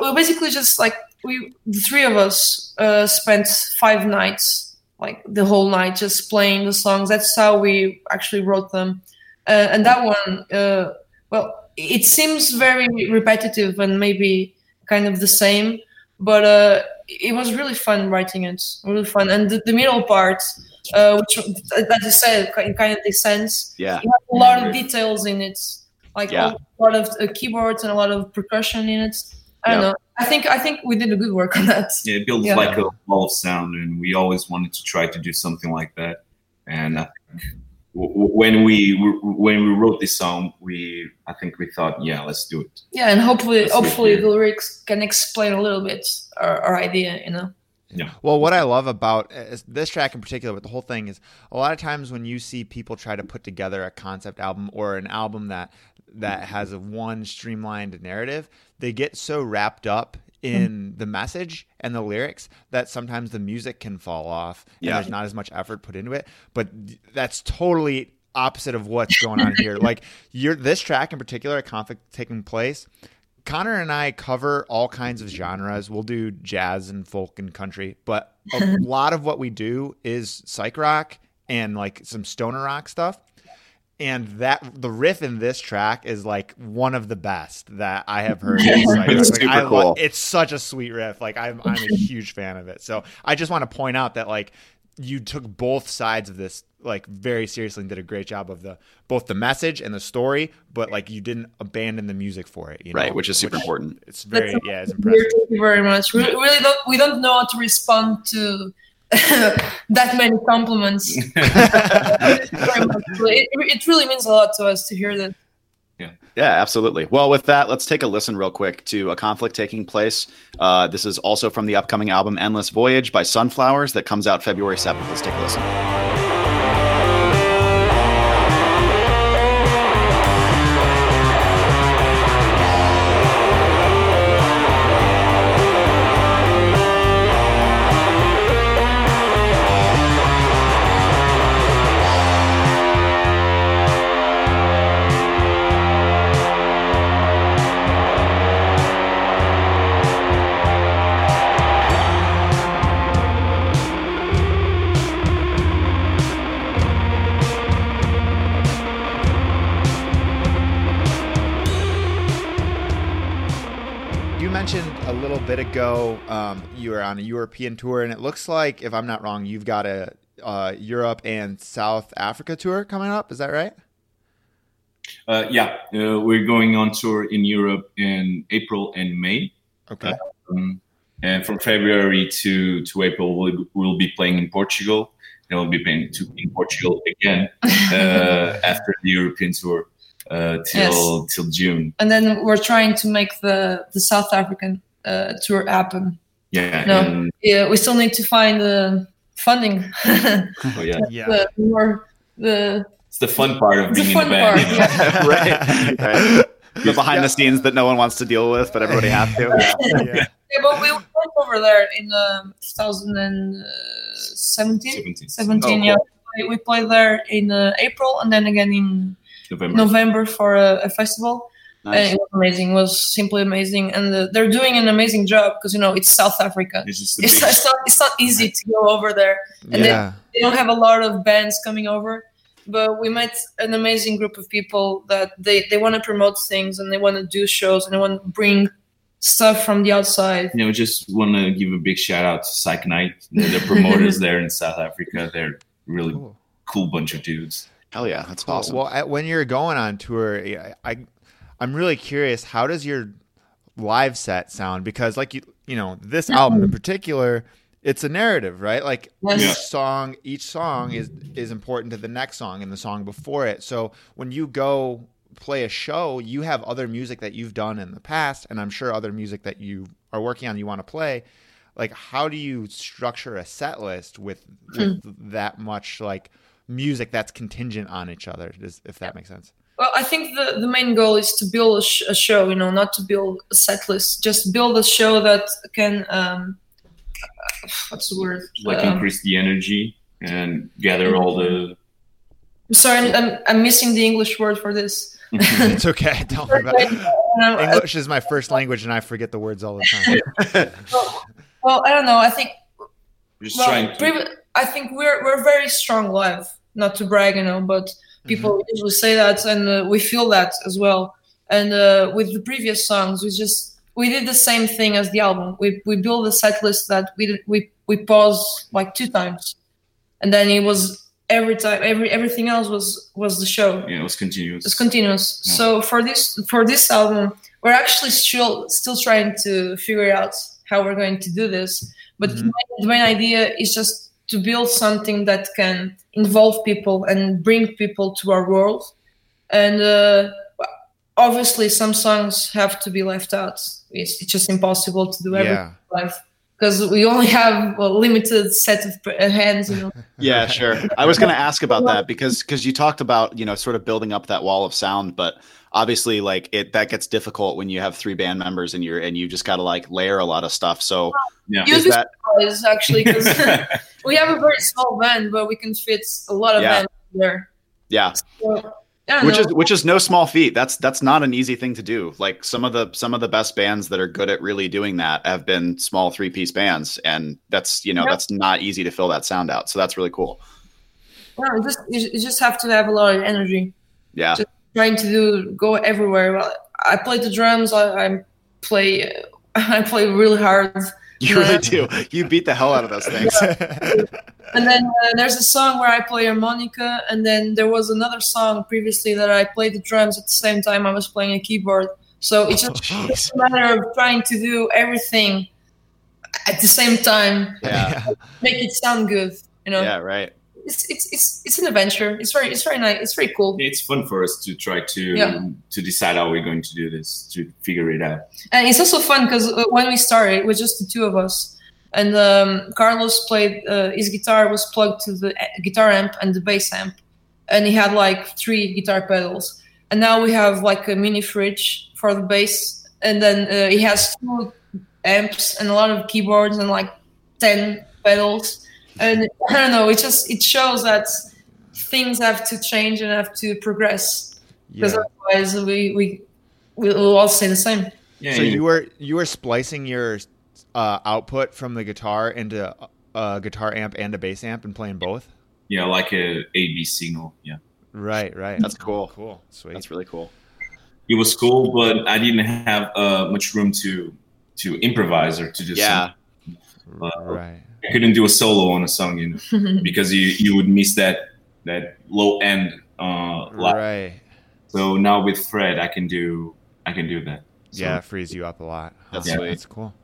we basically just like we the three of us uh, spent five nights, like the whole night, just playing the songs. That's how we actually wrote them, uh, and that one, uh, well, it seems very repetitive and maybe kind of the same, but uh, it was really fun writing it. Really fun, and the, the middle part uh, which, as you said, in kind of this sense, yeah, you have a lot of details in it, like yeah. a lot of uh, keyboards and a lot of percussion in it. I don't know. I think I think we did a good work on that. Yeah, it builds yeah. like a wall of sound, and we always wanted to try to do something like that. And I think when we when we wrote this song, we I think we thought, yeah, let's do it. Yeah, and hopefully, let's hopefully the lyrics can explain a little bit our, our idea, you know. Yeah. Well, what I love about this track in particular, but the whole thing is a lot of times when you see people try to put together a concept album or an album that that has a one streamlined narrative, they get so wrapped up Mm-hmm. in the message and the lyrics that sometimes the music can fall off and yeah. there's not as much effort put into it. But that's totally opposite of what's going on here. like you're this track in particular, a conflict taking place Connor and I cover all kinds of genres. We'll do jazz and folk and country, but a lot of what we do is psych rock and like some stoner rock stuff. And that the riff in this track is like one of the best that I have heard. it's like, super I, cool. It's such a sweet riff. Like I'm, I'm a huge fan of it. So I just want to point out that like you took both sides of this like very seriously and did a great job of the both the message and the story, but like you didn't abandon the music for it. You know? right, which is super important. It's very That's yeah, it's Dear, impressive. Thank you very much. We really don't we don't know how to respond to that many compliments. It, it really means a lot to us to hear that. Yeah, absolutely. Well, with that, let's take a listen real quick to a conflict taking place. Uh, this is also from the upcoming album Endless Voyage by Sunflowers that comes out February 7th. Let's take a listen. Little bit ago um, you were on a European tour, and it looks like, if I'm not wrong, you've got a uh, Europe and South Africa tour coming up. Is that right? Uh, yeah, uh, we're going on tour in Europe in April and May. Okay. Um, and from February to, to April, we'll, we'll be playing in Portugal. And we'll be playing to, in Portugal again uh, after the European tour uh, till till June. And then we're trying to make the the South African uh, tour happen. Yeah, No. and Yeah, we still need to find the funding. oh, yeah, Yeah. the more the it's the fun part of The being fun in a band. part, yeah. right. right. The behind the scenes that no one wants to deal with, but everybody has to. yeah. Yeah, but we went over there in um, 2017. 17. 17, Oh, yeah. cool. We- We played there in uh, April and then again in November. November for a, a festival. And Nice. it was amazing. It was simply amazing. And uh, they're doing an amazing job because, you know, it's South Africa. It's just It's, not, it's not easy to go over there. And Yeah. They don't have a lot of bands coming over. But we met an amazing group of people that they, they want to promote things and they want to do shows and they want to bring stuff from the outside. you know, just want to give a big shout out to Psych Night, the, the promoters there in South Africa. They're really Cool. cool bunch of dudes. Hell yeah, that's Cool. awesome. Well, when you're going on tour, I, I I'm really curious. How does your live set sound? Because like you you know this album in mm-hmm. particular, it's a narrative, right? Like Yes. each song, each song is is important to the next song and the song before it. So when you go play a show, you have other music that you've done in the past, and I'm sure other music that you are working on you want to play. Like, how do you structure a set list with, hmm. with that much like music that's contingent on each other? If that makes sense. Well, I think the, the main goal is to build a, sh- a show, you know, not to build a set list. Just build a show that can, um, what's the word? Like Um, increase the energy and gather all the. sorry, I'm, I'm, I'm missing the English word for this. It's okay. Don't worry about it. Um, English is my first language, and I forget the words all the time. well, I don't know. I think Just well, trying to. I think we're we're very strong live. Not to brag, you know, but people usually say that, and uh, we feel that as well. And uh, with the previous songs, we just we did the same thing as the album. We we built a set list that we did- we we paused like two times, and then it was every time every everything else was was the show. Yeah, it was continuous. It's continuous. Yeah. So for this for this album, we're actually still still trying to figure out how we're going to do this. But the, Mhm. main, the main idea is just to build something that can involve people and bring people to our world. And uh, obviously, some songs have to be left out. It's, it's just impossible to do everything yeah. live because we only have a limited set of uh, hands. You know. Yeah, sure. I was going to ask about that because because you talked about you know sort of building up that wall of sound, but obviously like it that gets difficult when you have three band members and you're and you just got to like layer a lot of stuff. So yeah. is that is actually because we have a very small band, but we can fit a lot of Yeah. bands there. yeah, So, I don't which know. is which is no small feat. That's that's not an easy thing to do. Like some of the some of the best bands that are good at really doing that have been small three piece bands, and that's you know Yeah. that's not easy to fill that sound out. So that's really cool. No, you just you just have to have a lot of energy. Yeah, Just- Trying to do go everywhere. Well, I play the drums. I, I play. I play really hard. You really do. You beat the hell out of those things. And then uh, there's a song where I play harmonica, and then there was another song previously that I played the drums at the same time I was playing a keyboard. So it's just it's a matter of trying to do everything at the same time, Yeah. make it sound good. You know, Yeah, right. It's, it's it's it's an adventure. It's very it's very nice. It's very cool. It's fun for us to try to Yeah. to decide how we're going to do this, to figure it out. And it's also fun because uh, when we started, it was just the two of us. And um, Carlos played, uh, his guitar was plugged to the guitar amp and the bass amp. And he had like three guitar pedals. And now we have like a mini fridge for the bass. And then uh, he has two amps and a lot of keyboards and like 10 pedals. And I don't know, it just, it shows that things have to change and have to progress. Because Yeah. otherwise we, we, we'll all stay the same. Yeah, So you- you were you were splicing your uh, output from the guitar into a guitar amp and a bass amp and playing both. yeah, like a AB signal. Yeah, Right, right. That's cool. Cool, sweet. That's really cool. it was cool, but I didn't have uh, much room to to improvise or to just Yeah. something. right. I couldn't do a solo on a song, you know, because you you would miss that that low end. Uh, line. Right. So now with Fred, I can do I can do that. So, Yeah, it frees you up a lot. That's Huh, sweet. That's cool.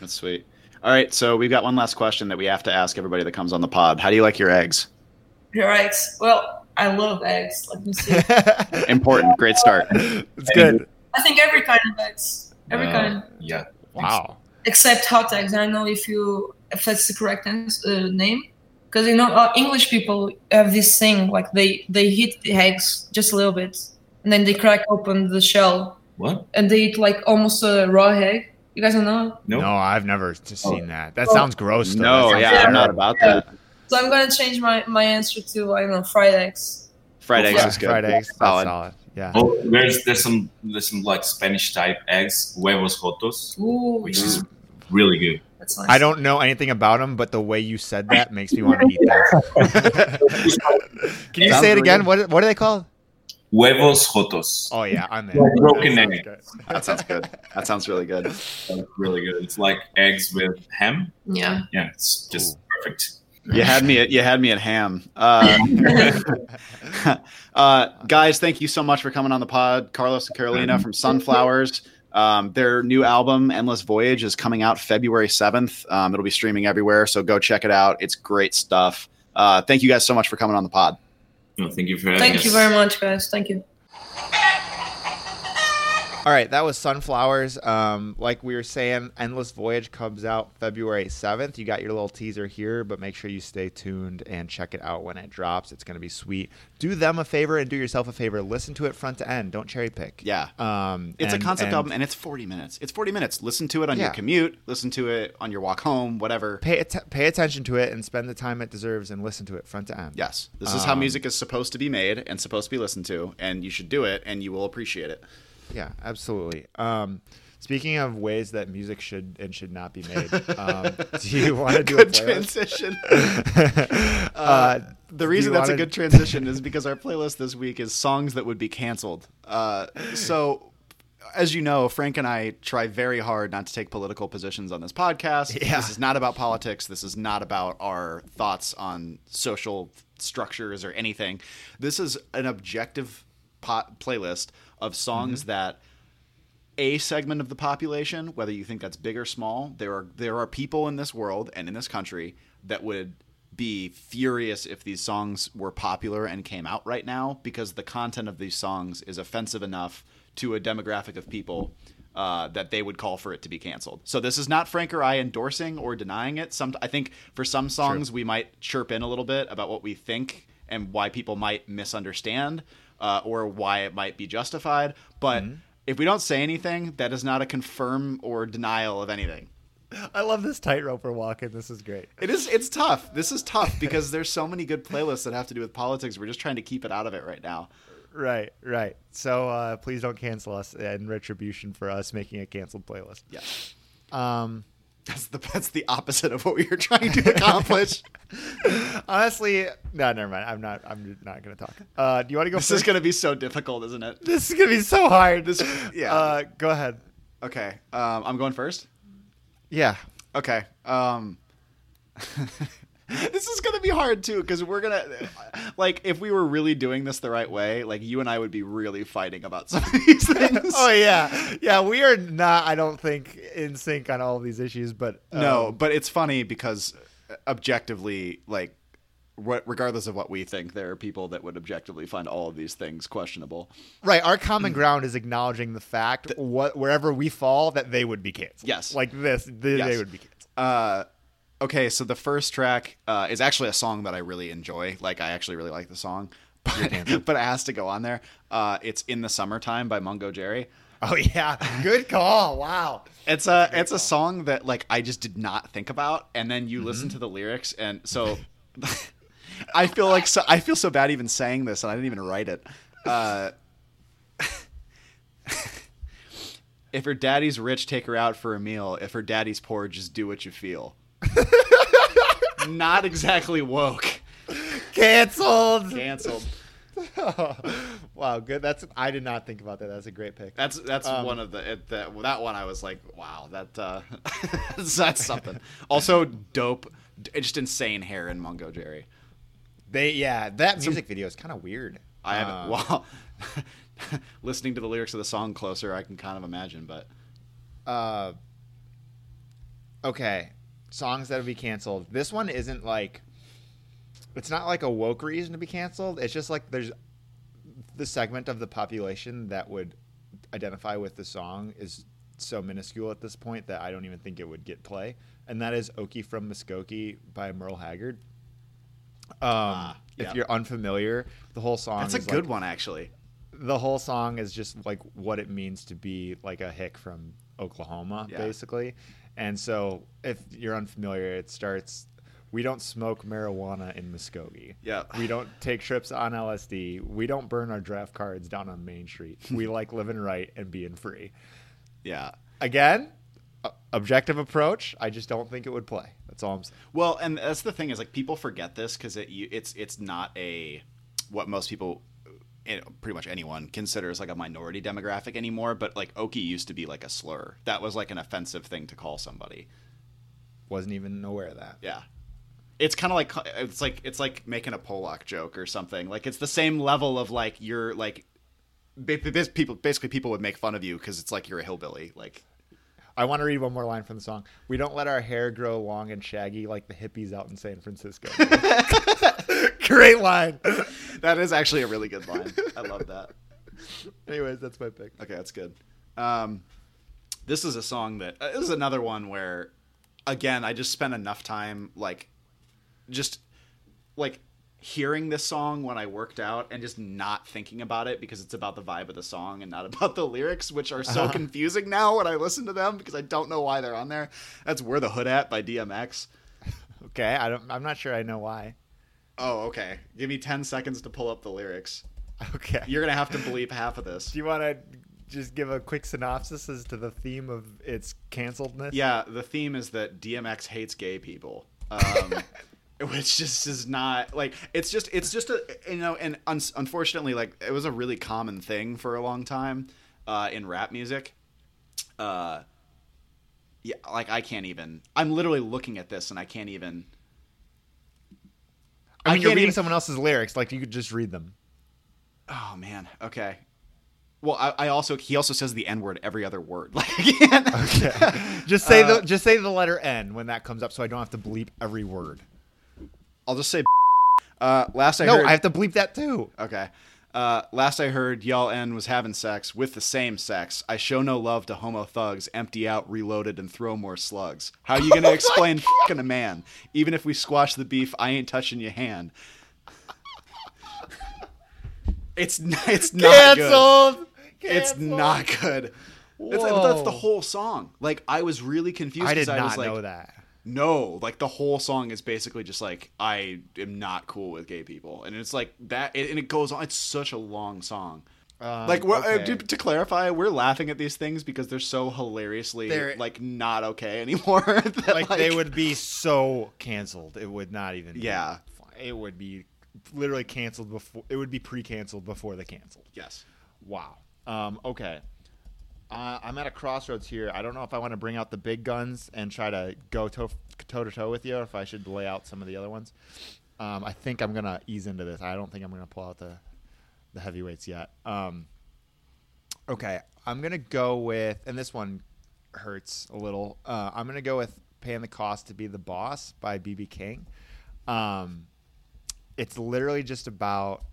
That's sweet. All right, so we've got one last question that we have to ask everybody that comes on the pod. How do you like your eggs? Your eggs. Well, I love eggs. Let me see. Important. Great start. it's good. I think every kind of eggs. Every uh, kind. Yeah. Wow. Except hot eggs. I don't know if you if that's the correct ans- uh, name. Because you know uh, English people have this thing like they they hit the eggs just a little bit and then they crack open the shell What? and they eat like almost a raw egg. You guys don't know? Nope. No, I've never just Oh. seen that. That sounds gross. Though. No, sounds yeah, bad. I'm not about that. So I'm gonna change my, my answer to I don't know fried eggs. Fried eggs Yeah, is good. Fried eggs. That's Solid. solid. Yeah. Oh, there's there's some there's some like Spanish type eggs, huevos rotos, Ooh, which is really good. that's nice. I don't know anything about them, but the way you said that makes me want to eat that. Can you Sounds say it again? good. What what are they called? Huevos rotos. Oh yeah, I'm in. Like broken That sounds egg. good. That sounds good. That sounds really good. That's really good. It's like eggs with ham. Yeah. Yeah, it's just Ooh. perfect. You had me at you had me at ham. Uh, uh, guys, thank you so much for coming on the pod. Carlos and Carolina from Sunflowers. Um, their new album, Endless Voyage, is coming out February 7th. Um, it'll be streaming everywhere, so go check it out. It's great stuff. Uh, thank you guys so much for coming on the pod. No, thank you for having Thank us. you very much, guys. Thank you. All right, that was Sunflowers. Um, like we were saying, Endless Voyage comes out February 7th. You got your little teaser here, but make sure you stay tuned and check it out when it drops. It's going to be sweet. Do them a favor and do yourself a favor. Listen to it front to end. Don't cherry pick. Yeah. Um, It's and- a concept and album, and it's 40 minutes. It's 40 minutes. Listen to it on your commute. Listen to it on your walk home. Whatever. Pay, att- pay attention to it and spend the time it deserves and listen to it front to end. Yes, this is how Um, music is supposed to be made and supposed to be listened to, and you should do it, and you will appreciate it. Yeah, absolutely. Um, speaking of ways that music should and should not be made, um, do you want to do a transition. uh, the reason that's a wanna- good transition is because our playlist this week is songs that would be canceled. Uh, so, as you know, Frank and I try very hard not to take political positions on this podcast. Yeah. This is not about politics. This is not about our thoughts on social structures or anything. This is an objective pot playlist of songs that a segment of the population, whether you think that's big or small, there are there are people in this world and in this country that would be furious if these songs were popular and came out right now because the content of these songs is offensive enough to a demographic of people uh, that they would call for it to be canceled. So this is not Frank or I endorsing or denying it. Some I think for some songs we might chirp in a little bit about what we think and why people might misunderstand uh, or why it might be justified. But if we don't say anything, that is not a confirm or denial of anything. I love this tightrope we're walking. This is great. It is. It's tough. This is tough because there's so many good playlists that have to do with politics. We're just trying to keep it out of it right now. Right, right. So uh, please don't cancel us and retribution for us making a canceled playlist. Yeah, Um, that's the that's the opposite of what we were trying to accomplish. honestly, no, never mind. I'm not. I'm not going to talk. Uh, do you want to go? this first? is going to be so difficult, isn't it? This is going to be so hard. This- yeah. Uh, go ahead. Okay, um, I'm going first. Yeah. Okay. Um This is gonna be hard too, because we're gonna like if we were really doing this the right way, like you and I would be really fighting about some of these things. Oh yeah, yeah. We are not. I don't think in sync on all of these issues, but no, um, but it's funny because objectively, like, regardless of what we think, there are people that would objectively find all of these things questionable. right. Our common ground is acknowledging the fact what wherever we fall that they would be canceled. Yes. like this, they, Yes. they would be canceled. Uh, okay, so the first track uh, is actually a song that I really enjoy. Like, I actually really like the song, but, but it has to go on there. Uh, it's "In the Summertime" by Mungo Jerry. Oh yeah, good call. Wow. It's a it's a song that like I just did not think about, and then you listen to the lyrics, and so I feel like so I feel so bad even saying this, and I didn't even write it. Uh, if her daddy's rich, take her out for a meal. If her daddy's poor, just do what you feel. not exactly woke. Canceled. Canceled. wow, good. That's I did not think about that. That's a great pick. That's that's Um, one of the it, that that one I was like, wow, that uh, that's something. Also, dope, just insane hair in Mungo Jerry. They yeah, that music video is kind of weird. I haven't. Um, well, listening to the lyrics of the song closer, I can kind of imagine. But uh okay songs that would be canceled this one isn't like it's not like a woke reason to be canceled it's just like there's the segment of the population that would identify with the song is so minuscule at this point that i don't even think it would get play and that is okie from muskogee by merle haggard um, yeah. if you're unfamiliar the whole song that's a good like, one, actually. the whole song is just like what it means to be like a hick from Oklahoma, Yeah. basically. And so, if you're unfamiliar, it starts. We don't smoke marijuana in Muskogee. Yeah. We don't take trips on LSD. We don't burn our draft cards down on Main Street. We like living right and being free. Yeah. Again, objective approach. I just don't think it would play. That's all I'm saying. Well, and that's the thing is like people forget this because it, you- it's it's not a what most people, pretty much anyone considers like a minority demographic anymore. But like Okie used to be like a slur. That was like an offensive thing to call somebody. Wasn't even aware of that. Yeah. It's kind of like it's like it's like making a Pollock joke or something. Like it's the same level of like you're like people basically people would make fun of you because it's like you're a hillbilly. Like I want to read one more line from the song. We don't let our hair grow long and shaggy like the hippies out in San Francisco. Great line. that is actually a really good line. I love that. Anyways, that's my pick. Okay, that's good. Um, this is a song that uh, this is another one where, again, I just spent enough time like, just like hearing this song when I worked out and just not thinking about it because it's about the vibe of the song and not about the lyrics, which are so confusing now when I listen to them because I don't know why they're on there. That's "Where the Hood At" by DMX. Okay, I don't. I'm not sure I know why. Oh, okay. Give me ten seconds to pull up the lyrics. Okay. You're gonna have to bleep half of this. Do you want to just give a quick synopsis as to the theme of its canceledness? Yeah, the theme is that DMX hates gay people. Um, which just is not like it's just it's just a you know and un- unfortunately like it was a really common thing for a long time uh, in rap music. Uh, yeah, like I can't even. I'm literally looking at this and I can't even. I mean, you're can't reading even- someone else's lyrics. Like you could just read them. Oh man. Okay. Well, I, I also he also says the n word every other word. Like again. Just say Uh, the just say the letter N when that comes up, so I don't have to bleep every word. I'll just say. Uh, last I no, heard. I have to bleep that too. Okay. Uh, last I heard, y'all N was having sex with the same sex. I show no love to homo thugs, empty out, reloaded, and throw more slugs. How you gonna explain fucking a man? Even if we squash the beef, I ain't touching your hand. It's it's not good. Canceled. It's not good. It's, that's the whole song. Like I was really confused. I did 'cause I was not like, know that. No, like the whole song is basically just like I am not cool with gay people, and it's like that, and it goes on. It's such a long song. Um, like uh, okay. to, to clarify, we're laughing at these things because they're so hilariously They're- like not okay anymore. that, like, they would be so canceled. It would not even. Yeah. fine. It would be literally canceled before. It would be pre-canceled before the canceled. Yes. Wow. Um, okay. Uh, I'm at a crossroads here. I don't know if I want to bring out the big guns and try to go toe to toe with you, or if I should lay out some of the other ones. Um, I think I'm gonna ease into this. I don't think I'm gonna pull out the the heavyweights yet. Um, okay, I'm gonna go with, and this one hurts a little. Uh, I'm gonna go with "Paying the Cost to Be the Boss" by BB King. Um, it's literally just about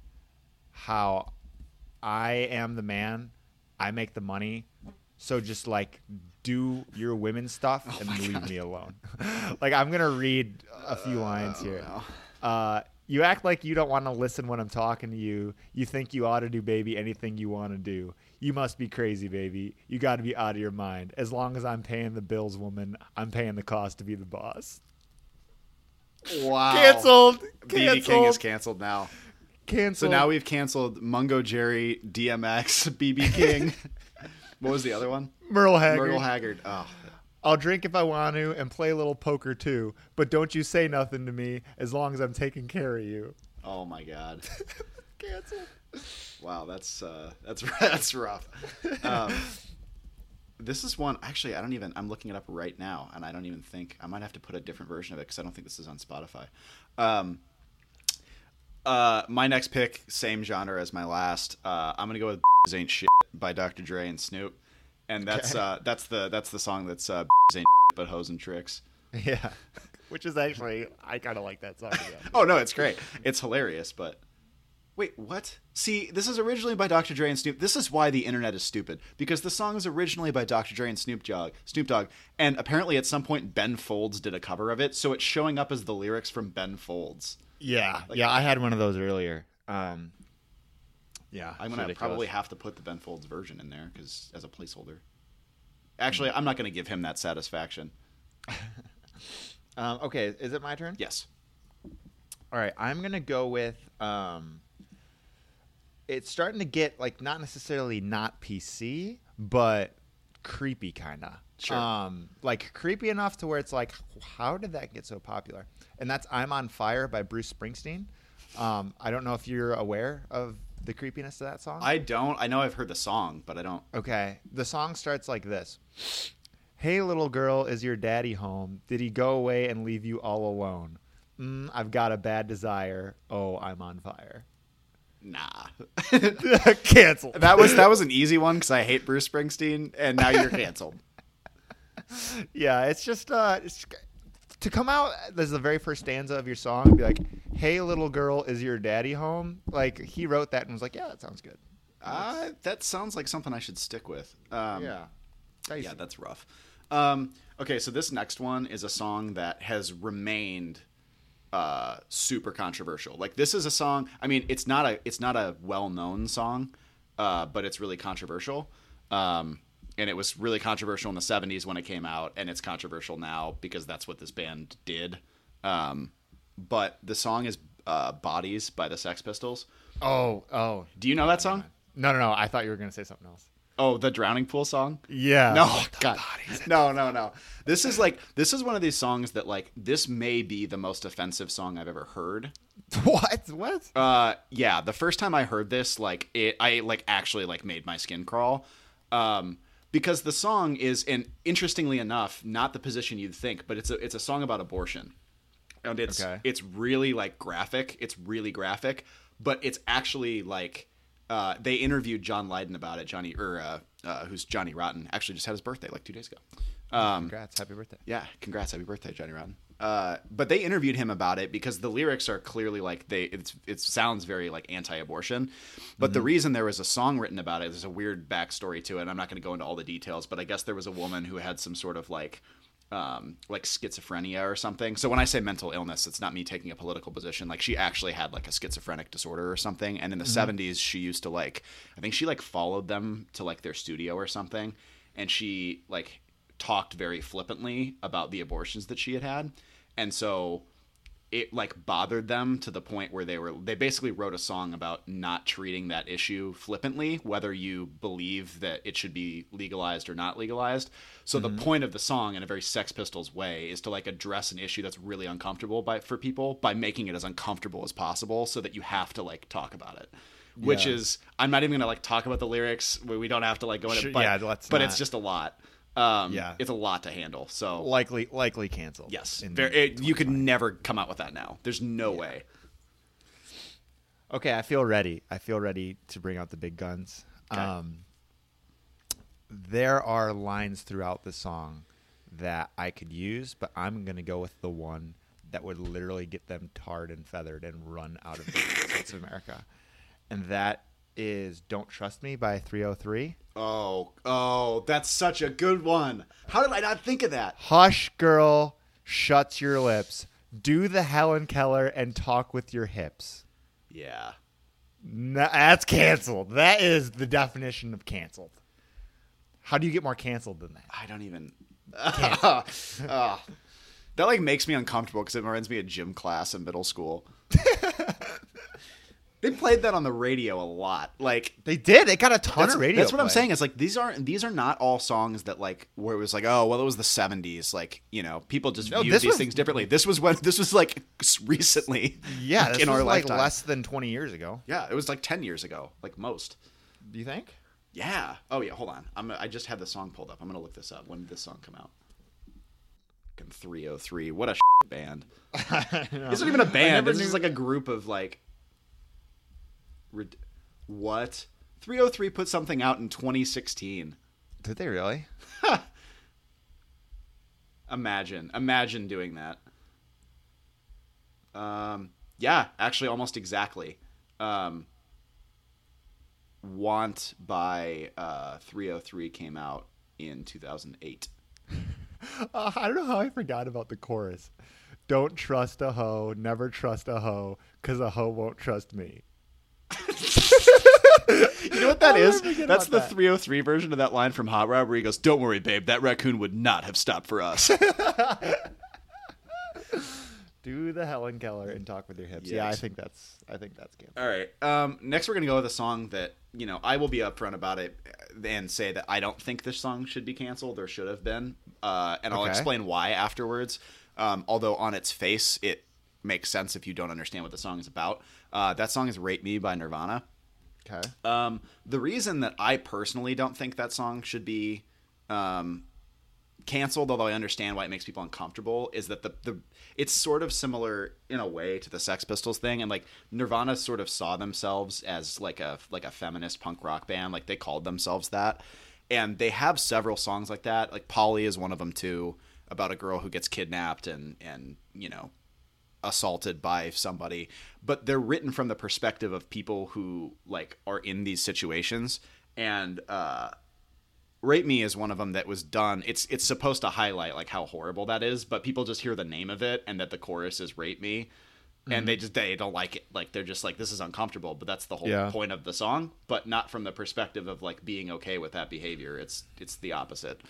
how I am the man, I make the money. So just like do your women stuff and leave me alone. like I'm gonna read a few lines here. Uh, you act like you don't want to listen when I'm talking to you. You think you ought to do, baby, anything you want to do. You must be crazy, baby. You got to be out of your mind. As long as I'm paying the bills, woman, I'm paying the cost to be the boss. Wow. Canceled. BB King is Canceled. Now. Canceled. So now we've canceled Mungo Jerry, DMX, BB King. what was the other one? Merle Haggard. Merle Haggard. Oh, I'll drink if I want to and play a little poker too, but don't you say nothing to me as long as I'm taking care of you. oh my God. Cancel. Wow, that's uh, that's that's rough. Um, this is one. Actually, I don't even. I'm looking it up right now, and I don't even think I might have to put a different version of it because I don't think this is on Spotify. Um, uh, my next pick, same genre as my last. Uh, I'm gonna go with "Ain't Shit" by Dr. Dre and Snoop, and that's Okay. uh, that's the that's the song that's uh, "Ain't but Hoes and Tricks." Yeah. Which is actually, I kind of like that song. Oh no, it's great. It's hilarious, but wait, what? See, this is originally by Dr. Dre and Snoop. This is why the internet is stupid because the song is originally by Dr. Dre and Snoop Dogg, Snoop Dogg, and apparently at some point Ben Folds did a cover of it, so it's showing up as the lyrics from Ben Folds. Yeah. yeah, I had one of those earlier. Um, yeah. I'm gonna ridiculous. probably have to put the Ben Folds version in there because as a placeholder. Actually, I'm not gonna give him that satisfaction. Um, okay, is it my turn? Yes. All right, I'm gonna go with. Um, it's starting to get like not necessarily not PC, but creepy kind of. Sure. Um, like creepy enough to where it's like, how did that get so popular? And that's "I'm on Fire" by Bruce Springsteen. Um, I don't know if you're aware of the creepiness of that song. I don't. I know I've heard the song, but I don't. Okay. The song starts like this Hey, little girl, is your daddy home? Did he go away and leave you all alone? Mm, I've got a bad desire. Oh, I'm on fire. Nah. Cancel. That was that was an easy one because I hate Bruce Springsteen, and now you're canceled. Yeah, it's just uh, it's, to come out. There's the very first stanza of your song. Be like, "Hey, little girl, is your daddy home?" Like he wrote that and was like, "Yeah, that sounds good." Uh, that sounds like something I should stick with. Um, yeah, yeah, that's rough. Um, okay, so this next one is a song that has remained uh, super controversial. Like this is a song. I mean, it's not a it's not a well known song, uh, but it's really controversial. Um, and it was really controversial in the '70s when it came out, and it's controversial now because that's what this band did. Um, but the song is uh, "Bodies" by the Sex Pistols. Oh, oh. Do you know that song? No, no, no. I thought you were gonna say something else. Oh, the Drowning Pool song. Yeah. No, God, no, no, no. This is like this is one of these songs that like this may be the most offensive song I've ever heard. what? What? Uh, yeah, the first time I heard this, like it, I like actually like made my skin crawl, um, because the song is, and interestingly enough, not the position you'd think, but it's a it's a song about abortion, and it's Okay. it's really like graphic. It's really graphic, but it's actually like. Uh, they interviewed John Lydon about it. Johnny, or uh, uh, who's Johnny Rotten, actually just had his birthday like two days ago. Um, Congrats! Happy birthday. yeah, congrats, happy birthday, Johnny Rotten. Uh, but they interviewed him about it because the lyrics are clearly like they it's it sounds very like anti-abortion. But the reason there was a song written about it, there's a weird backstory to it. I'm not going to go into all the details, but I guess there was a woman who had some sort of like um, like schizophrenia or something. So when I say mental illness, it's not me taking a political position. Like she actually had like a schizophrenic disorder or something. And in the 70s, she used to like, I think she like followed them to like their studio or something. And she like talked very flippantly about the abortions that she had had. And so it like bothered them to the point where they were they basically wrote a song about not treating that issue flippantly whether you believe that it should be legalized or not legalized so the mm-hmm. point of the song in a very sex pistols way is to like address an issue that's really uncomfortable by for people by making it as uncomfortable as possible so that you have to like talk about it which Yeah. is I'm not even gonna like talk about the lyrics. We we don't have to like go into Sure, it, but, yeah, but not. it's just a lot. Um, Yeah. it's a lot to handle. So Likely, likely canceled. yes, it, you could never come out with that now. There's no way. Okay, I feel ready. I feel ready to bring out the big guns. Okay. Um, there are lines throughout the song that I could use, but I'm going to go with the one that would literally get them tarred and feathered and run out of the United States of America. And that is Don't Trust Me by 303. Oh, oh, that's such a good one. How did I not think of that? Hush, girl, shut your lips. Do the Helen Keller and talk with your hips. Yeah. No, that's canceled. That is the definition of canceled. How do you get more canceled than that? I don't even. Ah. that like makes me uncomfortable because it reminds me of gym class in middle school. they played that on the radio a lot. Like They did. They got a ton of radio. that's what I'm saying. Is like these aren't these are not all songs that like where it was like oh well it was the 70s like you know people just No, viewed these was- things differently. This was when this was like recently. Yeah, like, this in was our like lifetime. less than 20 years ago. Yeah, it was like 10 years ago, like most. Do you think? Yeah. Oh yeah. Hold on. I'm. I just had the song pulled up. I'm gonna look this up. When did this song come out? Fucking 3OH!3. What a band. It's not even a band. This is like a group of like. Rid- What? 3OH!3 put something out in 2016. Did they really? Imagine, imagine doing that. Um, yeah, actually, almost exactly. Um, Want by uh, 3OH!3 came out in 2008. Uh, I don't know how I forgot about the chorus. Don't trust a hoe, never trust a hoe, because a hoe won't trust me. You know what that How did I is? That's the that? 3OH!3 version of that line from Hot Rod where he goes, "Don't worry, babe, that raccoon would not have stopped for us." Do the Helen Keller and talk with your hips. Yeah, I think that's. I think that's canceled. All right. Um, next, we're gonna go with a song that you know I will be upfront about it and say that I don't think this song should be canceled or should have been, uh, and I'll Okay. explain why afterwards. Um, although on its face, it makes sense if you don't understand what the song is about. Uh, that song is "Rape Me" by Nirvana. Okay. Um, the reason that I personally don't think that song should be um, canceled, although I understand why it makes people uncomfortable, is that the, the it's sort of similar in a way to the Sex Pistols thing, and like Nirvana sort of saw themselves as like a like a feminist punk rock band, like they called themselves that, and they have several songs like that. Like Polly is one of them too, about a girl who gets kidnapped and and you know assaulted by somebody but they're written from the perspective of people who like are in these situations. And uh rape me is one of them that was done. It's it's supposed to highlight like how horrible that is but people just hear the name of it and that the chorus is rape me. And they just they don't like it. Like they're just like this is uncomfortable but that's the whole Yeah. point of the song but not from the perspective of like being okay with that behavior. It's it's the opposite.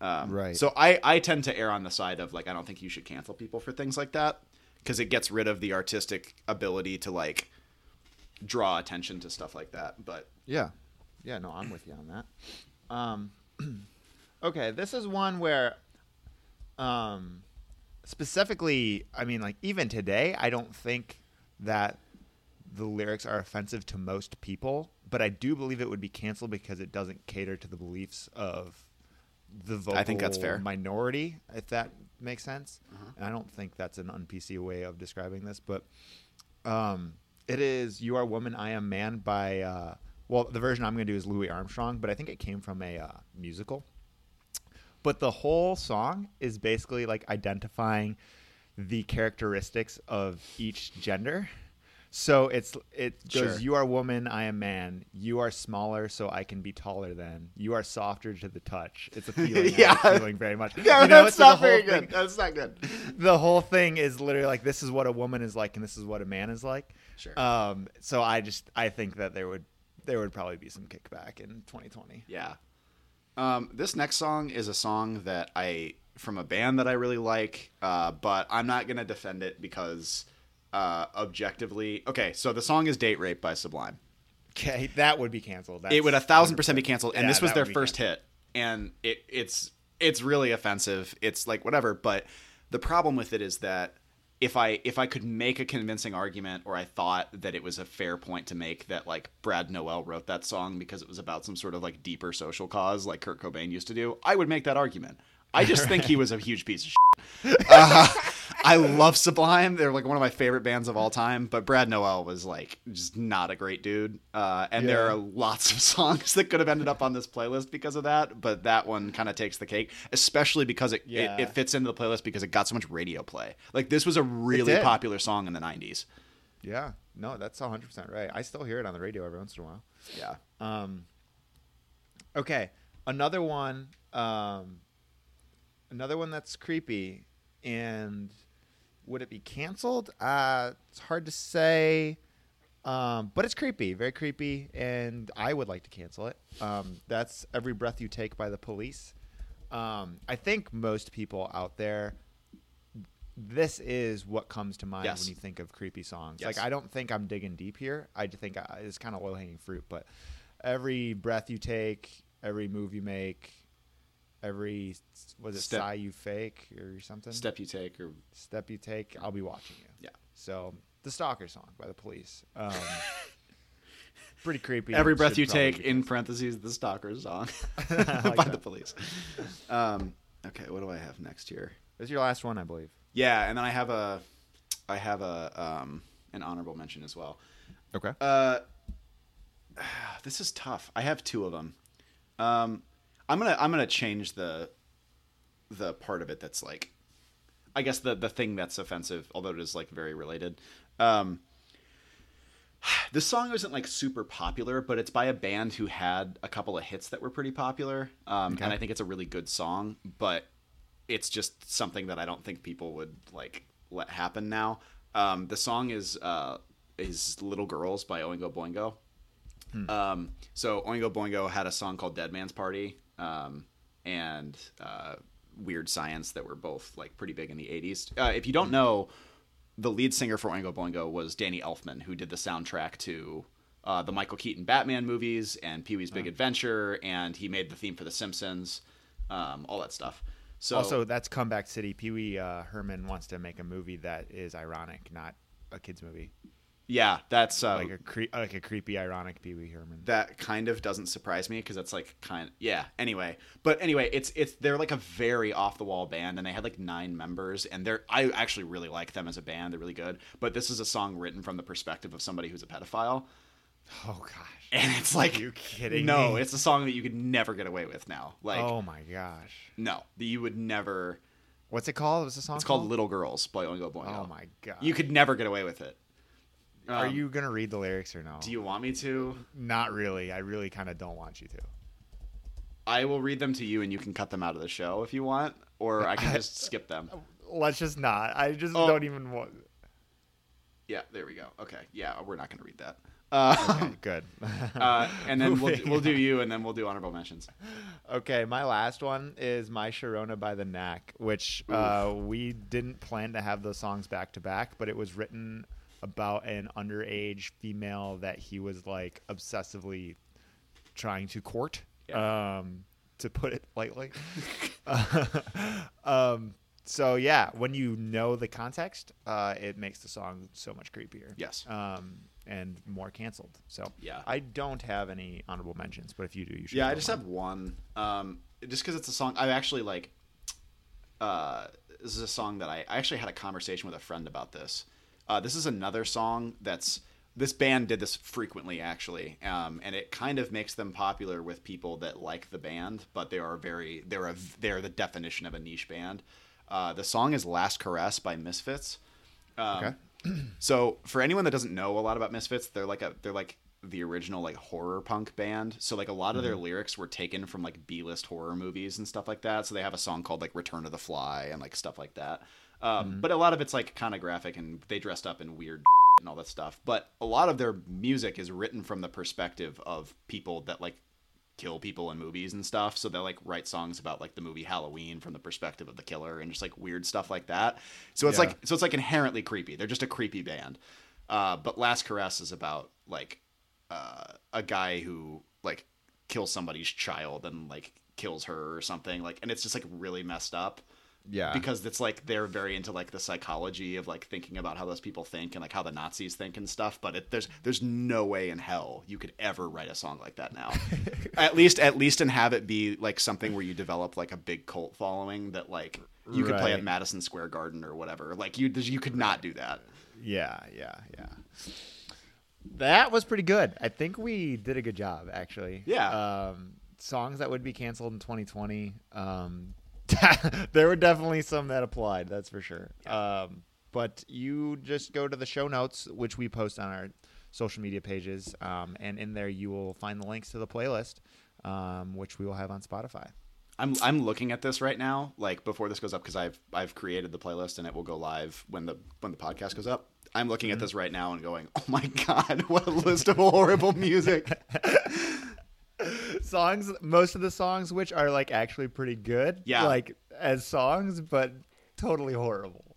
Um, Right. so I, I tend to err on the side of like I don't think you should cancel people for things like that because it gets rid of the artistic ability to like draw attention to stuff like that. But Yeah. Yeah, no, I'm with you on that. Um, okay, this is one where um, specifically, I mean, like, even today, I don't think that the lyrics are offensive to most people, but I do believe it would be canceled because it doesn't cater to the beliefs of the vocal I think that's fair. Minority, if that makes sense. And I don't think that's an un-PC way of describing this, but um, it is "You Are Woman, I Am Man" by uh, well, the version I'm going to do is Louis Armstrong, but I think it came from a uh, musical. But the whole song is basically like identifying the characteristics of each gender. So it's it goes Sure. you are woman, I am man. You are smaller, so I can be taller than. You are softer to the touch. It's a feeling Yeah. I'm feeling very much. yeah, You know, that's so not very thing- good. That's not good. the whole thing is literally like this is what a woman is like and this is what a man is like. Sure. Um, so I just I think that there would there would probably be some kickback in 2020. Yeah. Um, this next song is a song that I from a band that I really like, uh, but I'm not gonna defend it because uh, objectively, okay. So the song is "Date Rape" by Sublime. Okay, that would be canceled. That's it would a thousand percent be canceled, and Yeah, this was their first hit, and it it's it's really offensive. It's like whatever, but the problem with it is that if I if I could make a convincing argument or I thought that it was a fair point to make that like Brad Nowell wrote that song because it was about some sort of like deeper social cause like Kurt Cobain used to do, I would make that argument. I just think he was a huge piece of shit. Uh, I love Sublime. They're like one of my favorite bands of all time, but Brad Nowell was like just not a great dude. Uh, and there are lots of songs that could have ended up on this playlist because of that, but that one kind of takes the cake, especially because it, Yeah. it, it fits into the playlist because it got so much radio play. Like this was a really popular song in the 90s. Yeah, no, that's 100 percent right. I still hear it on the radio every once in a while. Yeah. Um, okay, another one. Um, another one that's creepy, and would it be canceled? Uh, it's hard to say. Um, but it's creepy, very creepy, and I would like to cancel it. Um, that's "Every Breath You Take" by the Police. Um, I think most people out there, this is what comes to mind Yes. when you think of creepy songs. Yes. Like I don't think I'm digging deep here. I just think I, it's kind of low hanging fruit. But every breath you take, every move you make, every was it Step- sigh you fake or something Step you take or step you take, I'll be watching you. Yeah. So the Stalker song by the Police. Um, pretty creepy. Every Breath You Take in parentheses the Stalker song like by that. the police. Um, okay, what do I have next here? This is your last one, I believe. Yeah, and then I have a I have a um, an honorable mention as well. Okay. Uh, this is tough. I have two of them. Um, I'm gonna I'm gonna change the the part of it that's like, I guess the the thing that's offensive, although it is like very related. Um, this song isn't like super popular, but it's by a band who had a couple of hits that were pretty popular, um, Okay. and I think it's a really good song. But it's just something that I don't think people would like let happen now. Um, the song is uh, is "Little Girls" by Oingo Boingo. Um, so Oingo Boingo had a song called "Dead Man's Party" um, and uh, "Weird Science" that were both like pretty big in the '80s. Uh, if you don't know, the lead singer for Oingo Boingo was Danny Elfman, who did the soundtrack to uh, the Michael Keaton Batman movies and Pee Wee's Big Adventure, and he made the theme for The Simpsons, um, all that stuff. So also, that's Comeback City. Pee Wee uh, Herman wants to make a movie that is ironic, not a kids movie, yeah, that's uh, like a cre- like a creepy, ironic Pee Wee Herman. that kind of doesn't surprise me because that's like kind yeah anyway but anyway it's it's they're like a very off the wall band and they had like nine members and they're i actually really like them as a band they're really good but this is a song written from the perspective of somebody who's a pedophile oh gosh. and it's like you kidding no me? it's a song that you could never get away with now like oh my gosh. no that you would never What's it called? What's the song? it's called little girls by oingo boingo Oh my god. you could never get away with it Are Um, you gonna read the lyrics or no? do you want me to Not really. I really kind of don't want you to. i will read them to you and you can cut them out of the show if you want or i can just skip them Let's just not. I just Oh. don't even want. Yeah, there we go. Okay, yeah, we're not going to read that. Uh, Okay, good. uh, and then we'll, we'll do you, and then we'll do honorable mentions. Okay, my last one is My Sharona by the Knack, which uh, we didn't plan to have those songs back to back, but it was written about an underage female that he was like obsessively trying to court, um, to put it lightly. um, so yeah, when you know the context, uh, it makes the song so much creepier. Yes. Um, and more canceled. So Yeah. I don't have any honorable mentions, but if you do, you should. Yeah, I just one. have one. Um, just because it's a song, I actually like. Uh, this is a song that I, I actually had a conversation with a friend about this. Uh, this is another song that's this band did this frequently actually, um, and it kind of makes them popular with people that like the band, but they are very they're a they're the definition of a niche band. Uh, the song is "Last Caress" by Misfits. Um, Okay. so for anyone that doesn't know a lot about Misfits, they're like a they're like the original like horror punk band. So like a lot of their lyrics were taken from like B list horror movies and stuff like that. So they have a song called like Return of the Fly and like stuff like that. Um, But a lot of it's like kind of graphic and they dressed up in weird and all that stuff. But a lot of their music is written from the perspective of people that like kill people in movies and stuff. So they'll like write songs about like the movie Halloween from the perspective of the killer and just like weird stuff like that. So it's Yeah. like so it's like inherently creepy. They're just a creepy band. Uh, but Last Caress is about like uh, a guy who like kills somebody's child and like kills her or something like and it's just like really messed up. Yeah. because it's like they're very into like the psychology of like thinking about how those people think and like how the Nazis think and stuff. But it, there's there's no way in hell you could ever write a song like that now. at least at least and have it be like something where you develop like a big cult following that like you could play at Madison Square Garden or whatever. Like you you could not do that. Yeah, yeah, yeah. That was pretty good. I think we did a good job, actually. Yeah. Um, songs that would be canceled in 2020. Um, there were definitely some that applied. That's for sure. Um, but you just go to the show notes, which we post on our social media pages, um, and in there you will find the links to the playlist, um, which we will have on Spotify. I'm I'm looking at this right now, like before this goes up, because I've I've created the playlist and it will go live when the when the podcast goes up. I'm looking Mm-hmm. at this right now and going, "Oh my god, what a list of horrible music!" songs most of the songs which are like actually pretty good Yeah. like as songs but totally horrible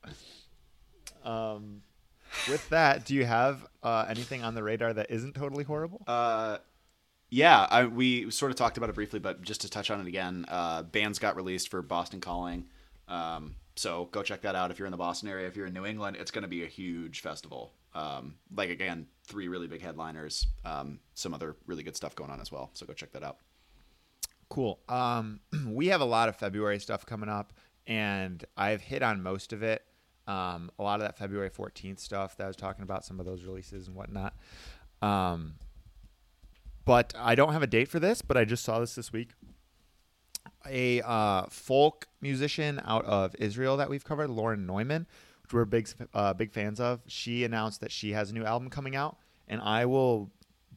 um with that do you have uh anything on the radar that isn't totally horrible Uh, yeah, I, we sort of talked about it briefly, but just to touch on it again, uh, bands got released for Boston Calling. Um, so go check that out if you're in the Boston area. If you're in New England, it's going to be a huge festival. Um, like again, three really big headliners, um, some other really good stuff going on as well. So go check that out. Cool. Um we have a lot of february stuff coming up and i've hit on most of it. Um a lot of that february 14th stuff that i was talking about some of those releases and whatnot. Um but i don't have a date for this but i just saw this this week. A uh, folk musician out of Israel that we've covered, Lauren Neumann, which we're big uh, big fans of. She announced that she has a new album coming out, and I will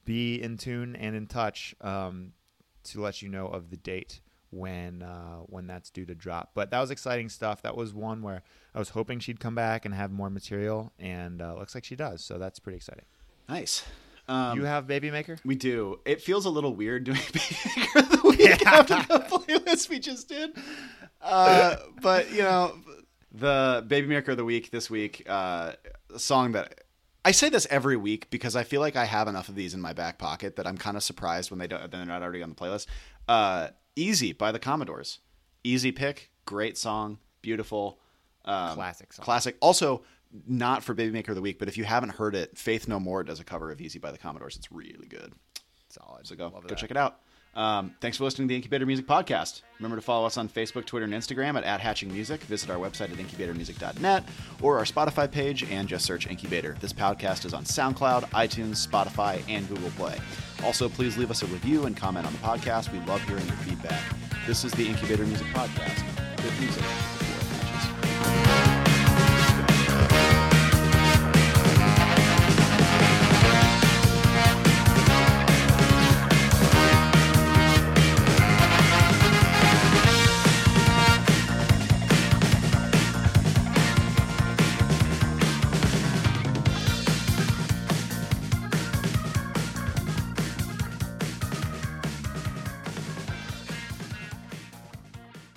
be in tune and in touch um, to let you know of the date when uh, when that's due to drop. But that was exciting stuff. That was one where I was hoping she'd come back and have more material, and uh, looks like she does. So that's pretty exciting. Nice. Um, you have Baby Maker? We do. It feels a little weird doing Baby Maker of the week after the playlist we just did. Uh, but you know, the Baby Maker of the week this week, uh, a song that I say this every week because I feel like I have enough of these in my back pocket that I'm kind of surprised when they don't, they're not already on the playlist. Uh, Easy by the Commodores. Easy pick, great song, beautiful, um, Classic song. Classic. Also, not for Baby Maker of the week, but if you haven't heard it, Faith No More does a cover of Easy by the Commodores. It's really good. Solid. So go Love go that. check it out. Um, thanks for listening to the Incubator Music Podcast. Remember to follow us on Facebook, Twitter, and Instagram at, at Hatching Music. Visit our website at incubatormusic.net or our Spotify page and just search Incubator. This podcast is on SoundCloud, iTunes, Spotify, and Google Play. Also, please leave us a review and comment on the podcast. We love hearing your feedback. This is the Incubator Music Podcast. Good music.